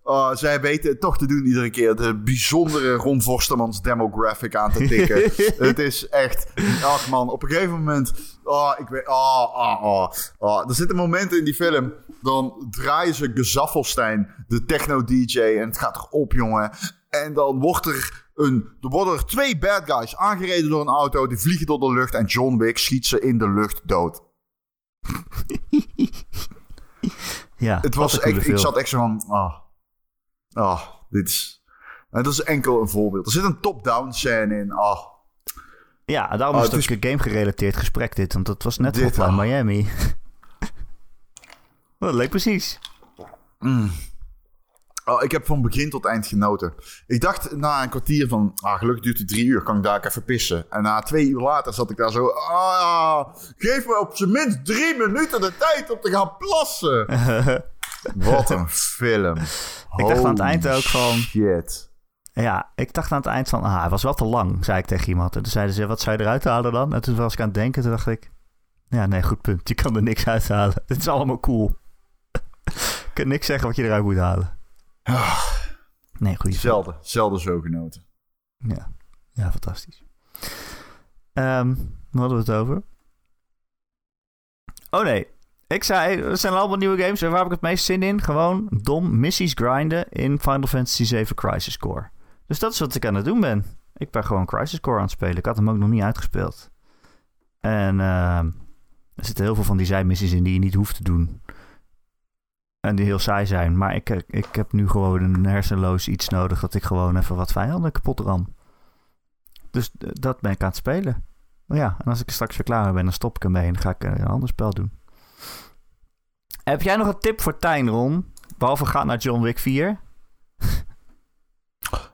Oh, zij weten het toch te doen iedere keer. De bijzondere Ron Forstemans demographic aan te tikken. het is echt... Ach man, op een gegeven moment... Oh, ik weet... Oh, oh, oh, oh. Er zitten momenten in die film... Dan draaien ze Gezaffelstein, de techno-dj... En het gaat erop, jongen. En dan wordt er... Een, er worden er twee bad guys aangereden door een auto. Die vliegen door de lucht. En John Wick schiet ze in de lucht dood. Ja, Het was echt, ik zat echt zo van, ah, ah, dit is, en dat is enkel een voorbeeld. Er zit een top-down scène in, ah, Ja, daarom Oh, is het ook een game-gerelateerd gesprek dit. Want dat was net Dit, Hotline ah. Miami. Dat leek precies. oh, ik heb van begin tot eind genoten. Ik dacht na een kwartier van, ah, gelukkig duurt het drie uur, kan ik daar even pissen. En na twee uur later zat ik daar zo, ah, geef me op zijn minst drie minuten de tijd om te gaan plassen. Wat een film. Ik dacht aan het eind ook van- Shit. Ja, ik dacht aan het eind van... Ah, hij was wel te lang, zei ik tegen iemand. En toen zeiden ze, wat zou je eruit halen dan? En toen was ik aan het denken, toen dacht ik... Ja, nee, goed punt. Je kan er niks uithalen. Dit is allemaal cool. Je kunt niks zeggen wat je eruit moet halen. Nee, goede film. Zelden, zelden zo genoten. Ja, ja fantastisch. Ehm waar hadden we het over? Oh nee, ik zei, er zijn allemaal nieuwe games. En waar heb ik het meest zin in? Gewoon dom missies grinden in Final Fantasy 7 Crisis Core. Dus dat is wat ik aan het doen ben. Ik ben gewoon Crisis Core aan het spelen. Ik had hem ook nog niet uitgespeeld. En ehm, er zitten heel veel van die zijmissies in die je niet hoeft te doen. En die heel saai zijn. Maar ik, ik heb nu gewoon een hersenloos iets nodig dat ik gewoon even wat vijanden kapot ram. Dus eh, dat ben ik aan het spelen. Ja, en als ik straks weer klaar ben, dan stop ik ermee en ga ik eh, een ander spel doen. Heb jij nog een tip voor Tijn, Ron? Behalve ga naar John Wick 4.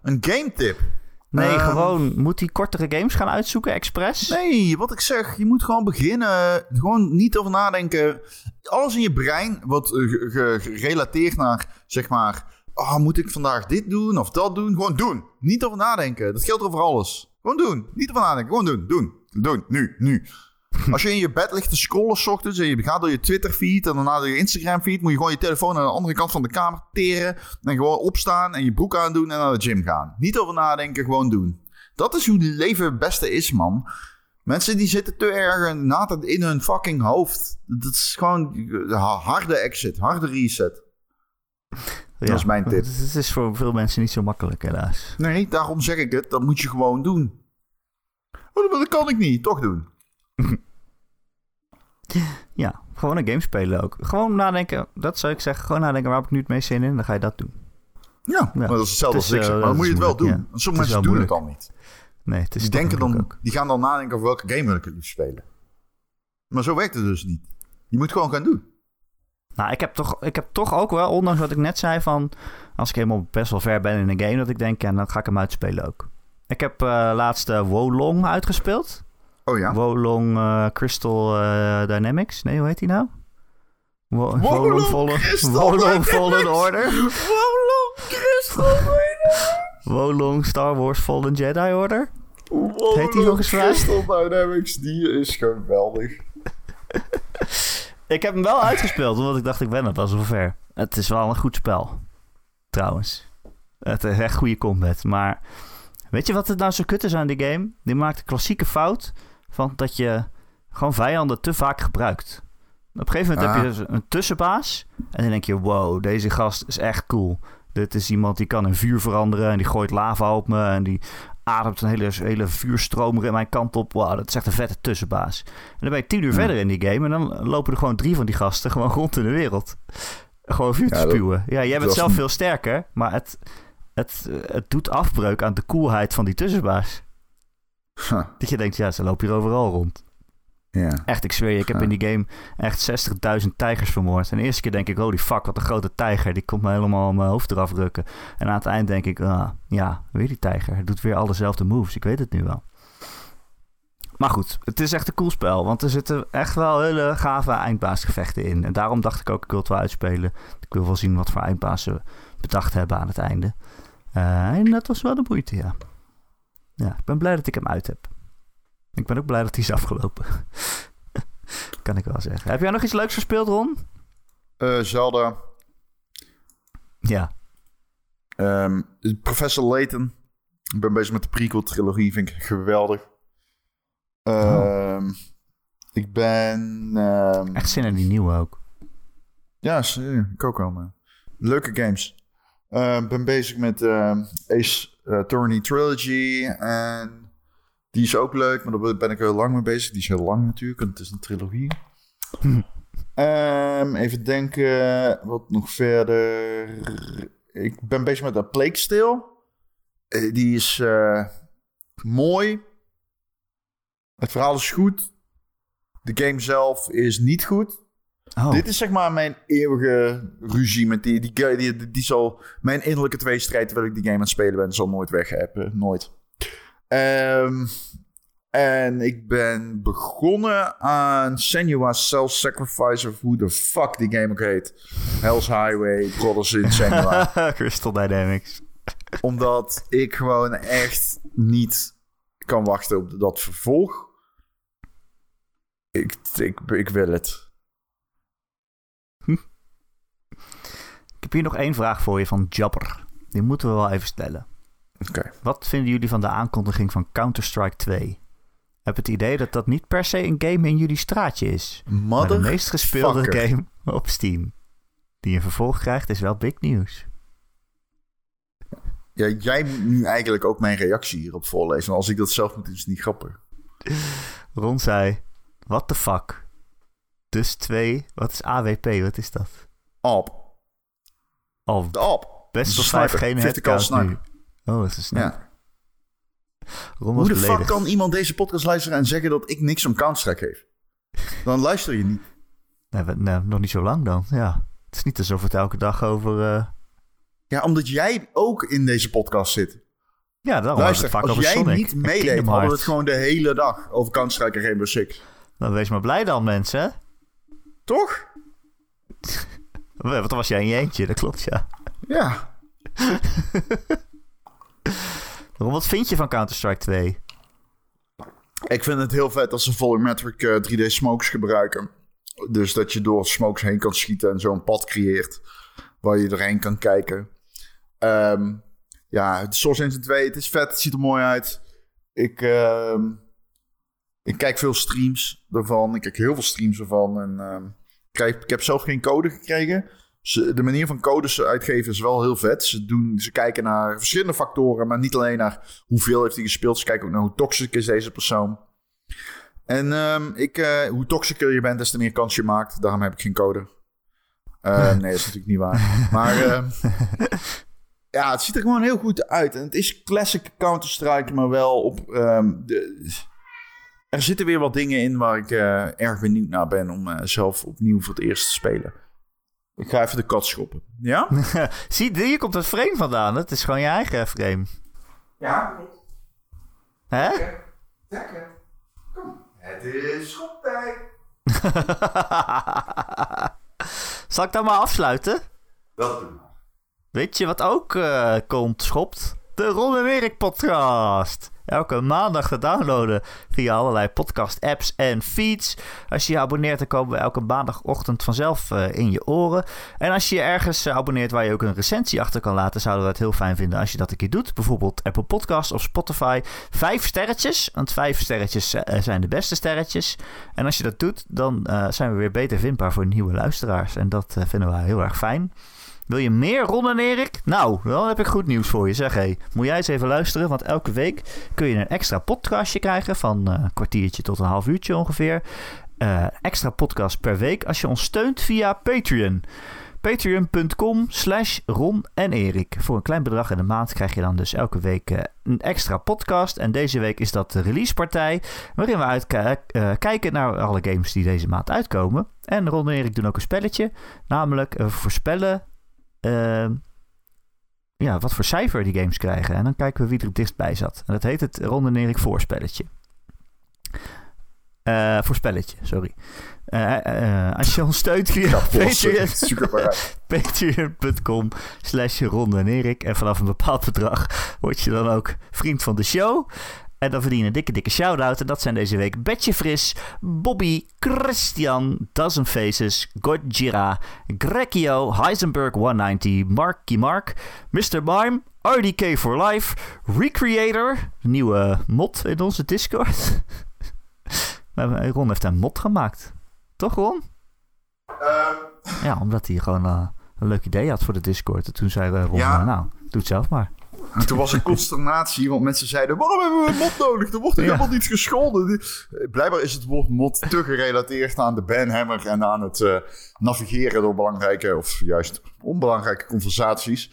Een game tip. Nee, Ehm. gewoon moet hij kortere games gaan uitzoeken, expres? Nee, wat ik zeg, je moet gewoon beginnen. Gewoon niet over nadenken. Alles in je brein wat eh, ge- ge- gerelateerd naar, zeg maar, ah, moet ik vandaag dit doen of dat doen? Gewoon doen. Niet over nadenken. Dat geldt over alles. Gewoon doen. Niet over nadenken. Gewoon doen. Doen. Doen. Nu. Nu. Als je in je bed ligt te scrollen 's ochtends en je gaat door je Twitter feed en daarna door je Instagram feed, moet je gewoon je telefoon aan de andere kant van de kamer teren en gewoon opstaan en je broek aandoen en naar de gym gaan. Niet over nadenken, gewoon doen. Dat is hoe leven het beste is, man. Mensen die zitten te erg na in hun fucking hoofd. Dat is gewoon harde exit, harde reset. Ja, dat is mijn tip. Het is voor veel mensen niet zo makkelijk, helaas. Nee, daarom zeg ik het. Dat moet je gewoon doen. Oh, maar dat kan ik niet. Toch doen. Ja, gewoon een game spelen ook. Gewoon nadenken, dat zou ik zeggen. Gewoon nadenken, waar heb ik nu het meest zin in? Dan ga je dat doen. Ja, maar dat is hetzelfde als ik zeg. eh, Maar dan moet je het wel doen. Want Sommige mensen doen het dan niet. Nee, het is Die, denken dan, ook. die gaan dan nadenken over welke game wil ik het liefst spelen. Maar zo werkt het dus niet. Je moet gewoon gaan doen. Nou, ik heb, toch, ik heb toch ook wel, ondanks wat ik net zei van... als ik helemaal best wel ver ben in een game, dat ik denk... ja, dan ga ik hem uitspelen ook. Ik heb eh laatst eh, Wolong uitgespeeld. Oh ja? Wolong eh, Crystal eh, Dynamics. Nee, hoe heet die nou? Wo Wolong Wolong Fallen, Crystal Wolong. Fallen Order. Wolong Crystal Wolong Star Wars Fallen Jedi Order. Heet die Wolong nog eens? Crystal Dynamics, die is geweldig. Ik heb hem wel uitgespeeld, omdat ik dacht, ik ben het al zover. Het is wel een goed spel. Trouwens. Het is echt goede combat. Maar weet je wat het nou zo kut is aan die game? Die maakt de klassieke fout van dat je gewoon vijanden te vaak gebruikt. Op een gegeven moment Ah. heb je dus een tussenbaas. En dan denk je, wow, deze gast is echt cool. Dit is iemand die kan in vuur veranderen en die gooit lava op me. En die... ademt een hele, hele vuurstromer in mijn kant op. Wow, dat is echt een vette tussenbaas. En dan ben je tien uur verder in die game en dan lopen er gewoon drie van die gasten gewoon rond in de wereld. Gewoon vuur te Ja, dat- spuwen. Ja, jij bent zelf een- veel sterker, maar het, het, het doet afbreuk aan de coolheid van die tussenbaas. Huh, Dat je denkt, ja, ze lopen hier overal rond. Ja. Echt, ik zweer je, ik heb in die game echt 60.000 tijgers vermoord. En de eerste keer denk ik, holy fuck, wat een grote tijger. Die komt me helemaal mijn hoofd eraf rukken. En aan het eind denk ik, ah, ja, weer die tijger. Hij doet weer al dezelfde moves. Ik weet het nu wel. Maar goed, het is echt een cool spel. Want er zitten echt wel hele gave eindbaasgevechten in. En daarom dacht ik ook, ik wil het wel uitspelen. Ik wil wel zien wat voor eindbaas ze bedacht hebben aan het einde. Eh, en dat was wel de moeite, ja. Ja, ik ben blij dat ik hem uit heb. Ik ben ook blij dat hij is afgelopen. kan ik wel zeggen. Heb jij nog iets leuks gespeeld, Ron? Eh, Zelda. Ja. Ehm, Professor Layton. Ik ben bezig met de prequel-trilogie. Vind ik geweldig. Ehm, Ik ben... ehm, Echt zin in die nieuwe ook. Ja, ik ook wel. man. Leuke games. Ik ben bezig met Ace eh, Attorney Trilogy. En die is ook leuk, maar daar ben ik heel lang mee bezig. Die is heel lang natuurlijk, want het is een trilogie. Ehm, even denken, wat nog verder. Ik ben bezig met een Plague Tale. Eh, die is eh, mooi. Het verhaal is goed. De game zelf is niet goed. Oh, Dit is zeg maar mijn eeuwige ruzie met die, die, die, die, die zal... Mijn innerlijke tweestrijd terwijl ik die game aan het spelen ben, zal nooit weghappen. Nooit. Ehm, en ik ben begonnen aan Senua's Self-Sacrifice of hoe de fuck die game ook heet. Hell's Highway, Brothers in Senua. Crystal Dynamics. Omdat ik gewoon echt niet kan wachten op dat vervolg. Ik, ik, ik wil het. Heb hier nog één vraag voor je van Jabber. Die moeten we wel even stellen. Oké. Wat vinden jullie van de aankondiging van Counter-Strike 2? Ik heb het idee dat dat niet per se een game in jullie straatje is. Maar de meest gespeelde fucker. game op Steam. Die een vervolg krijgt is wel big news. Ja, jij moet nu eigenlijk ook mijn reactie hierop voorlezen. Want als ik dat zelf moet is het niet grappig. Ron zei, what the fuck? Dus 2, wat is AWP? Wat is dat? Op. De op. best wel vijf geen headcount nu. Oh, dat is. Ja. Hoe de fuck kan iemand deze podcast luisteren en zeggen dat ik niks om Counter-Strike geef? Dan luister je niet. Nee, we- nee, nog niet zo lang dan. Ja. Het is niet alsof het elke dag over... eh, Ja, omdat jij ook in deze podcast zit. Ja, daarom Luister, het vaak als over jij Sonic niet meedeed, hadden we het gewoon de hele dag over Counter-Strike en Rainbow Six. Dan wees maar blij dan, mensen. Toch? Want dan was jij in je eentje, dat klopt, ja. Ja. Wat vind je van Counter-Strike 2? Ik vind het heel vet dat ze volumetric eh, 3D smokes gebruiken. Dus dat je door smokes heen kan schieten en zo een pad creëert waar je doorheen kan kijken. Ehm, ja, Source Engine 2, het is vet, het ziet er mooi uit. Ik, ehm, ik kijk veel streams ervan. Ik kijk heel veel streams ervan. En, ehm, krijg, ik heb zelf geen code gekregen. Ze, de manier van codes uitgeven is wel heel vet. Ze, doen, ze kijken naar verschillende factoren, maar niet alleen naar hoeveel heeft hij gespeeld. Ze kijken ook naar hoe toxic is deze persoon. En ehm, ik, eh, hoe toxischer je bent, des te meer kans je maakt. Daarom heb ik geen code. Eh, nee, dat is natuurlijk niet waar. Maar ehm, ja, het ziet er gewoon heel goed uit. En het is classic Counter-Strike, maar wel op... ehm, de, er zitten weer wat dingen in waar ik eh, erg benieuwd naar ben om eh, zelf opnieuw voor het eerst te spelen. Ik ga even de kat schoppen. Ja? Zie, hier komt het frame vandaan. Het is gewoon je eigen frame. Ja, Hè? lekker. Kom, het is schoptijd. Zal ik dan maar afsluiten? Dat doen we. Weet je wat ook eh, komt, schopt? De Ron en Erik podcast. Elke maandag te downloaden via allerlei podcast apps en feeds. Als je je abonneert, dan komen we elke maandagochtend vanzelf eh, in je oren. En als je je ergens eh, abonneert waar je ook een recensie achter kan laten, zouden we het heel fijn vinden als je dat een keer doet. Bijvoorbeeld Apple Podcast of Spotify. Vijf sterretjes, want vijf sterretjes eh, zijn de beste sterretjes. En als je dat doet, dan zijn we weer beter vindbaar voor nieuwe luisteraars. En dat vinden we heel erg fijn. Wil je meer Ron en Erik? Nou, dan heb ik goed nieuws voor je. Zeg hé, moet jij eens even luisteren, want elke week kun je een extra podcastje krijgen van een kwartiertje tot een half uurtje ongeveer. Uh, extra podcast per week als je ons steunt via Patreon. Patreon.com slash Ron en Erik. Voor een klein bedrag in de maand krijg je dan dus elke week uh, een extra podcast. En deze week is dat de releasepartij. Waarin we uitkijken uh, naar alle games die deze maand uitkomen. En Ron en Erik doen ook een spelletje. Namelijk voorspellen ehm, ja, wat voor cijfer die games krijgen. En dan kijken we wie er het dichtbij zat. En dat heet het Ron en Erik voorspelletje. Uh, voorspelletje, sorry. Uh, uh, als je ons steunt via patreon.com slash Ronde en Erik. En vanaf een bepaald bedrag word je dan ook vriend van de show. En dan verdien je een dikke, dikke shout-out. En dat zijn deze week Betje Fris, Bobby, Christian, Dozen Faces, Gojira, Grekio, Heisenberg 190, Marky Mark, Mr. Mime, RDK for Life, Recreator, nieuwe mod in onze Discord. Ron heeft een mod gemaakt. Toch, Ron? Um, ja, omdat hij gewoon uh, een leuk idee had voor de Discord. En toen zei Ron, ja. nou, doe het zelf maar. En toen was er consternatie, want mensen zeiden... waarom hebben we een mod nodig? Er wordt helemaal niet gescholden. Blijkbaar is het woord mod te gerelateerd aan de banhammer... en aan het uh, navigeren door belangrijke of juist onbelangrijke conversaties.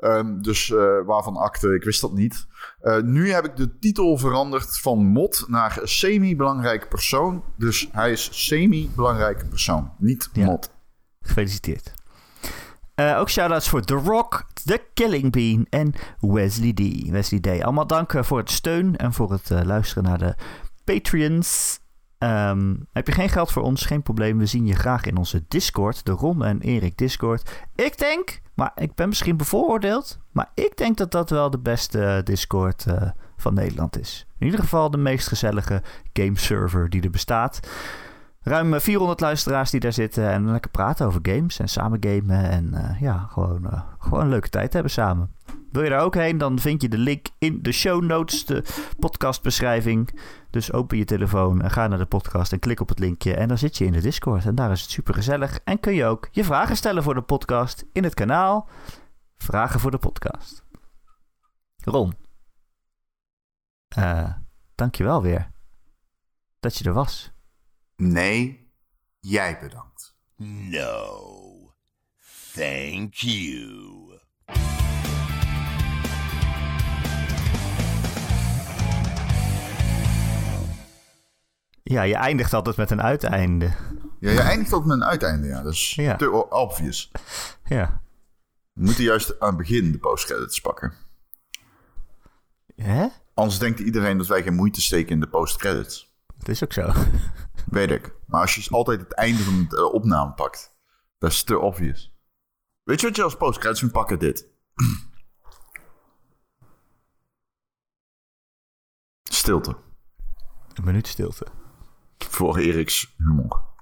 Um, dus uh, waarvan akte, ik wist dat niet. Uh, nu heb ik de titel veranderd van mod naar semi-belangrijk persoon. Dus hij is semi-belangrijke persoon, niet ja. mod. Gefeliciteerd. Uh, ook shout-outs voor The Rock, The Killing Bean en Wesley D. Wesley D. Allemaal dank voor het steun en voor het uh, luisteren naar de Patreons. Um, heb je geen geld voor ons? Geen probleem. We zien je graag in onze Discord. De Ron en Erik Discord. Ik denk, maar ik ben misschien bevooroordeeld. Maar ik denk dat dat wel de beste Discord van Nederland is. In ieder geval de meest gezellige gameserver die er bestaat. Ruim 400 luisteraars die daar zitten en lekker praten over games en samen gamen. En uh, ja, gewoon, uh, gewoon een leuke tijd hebben samen. Wil je daar ook heen, dan vind je de link in de show notes, de podcastbeschrijving. Dus open je telefoon en ga naar de podcast en klik op het linkje. En dan zit je in de Discord. En daar is het super gezellig. En kun je ook je vragen stellen voor de podcast in het kanaal. Vragen voor de podcast. Ron. Uh, dankjewel weer. Dat je er was. Nee, jij bedankt. No, thank you. Ja, je eindigt altijd met een uiteinde. Ja, je eindigt altijd met een uiteinde, ja. Dat is Ja. te obvious. Ja. We moeten juist aan het begin de postcredits pakken. Hè? Anders denkt iedereen dat wij geen moeite steken in de postcredits. Dat is ook zo. Weet ik. Maar als je altijd het einde van de opname pakt, dat is te obvious. Weet je wat je als postcredits moet pakken? Dit. Stilte. Een minuut stilte. Voor Eriks humor.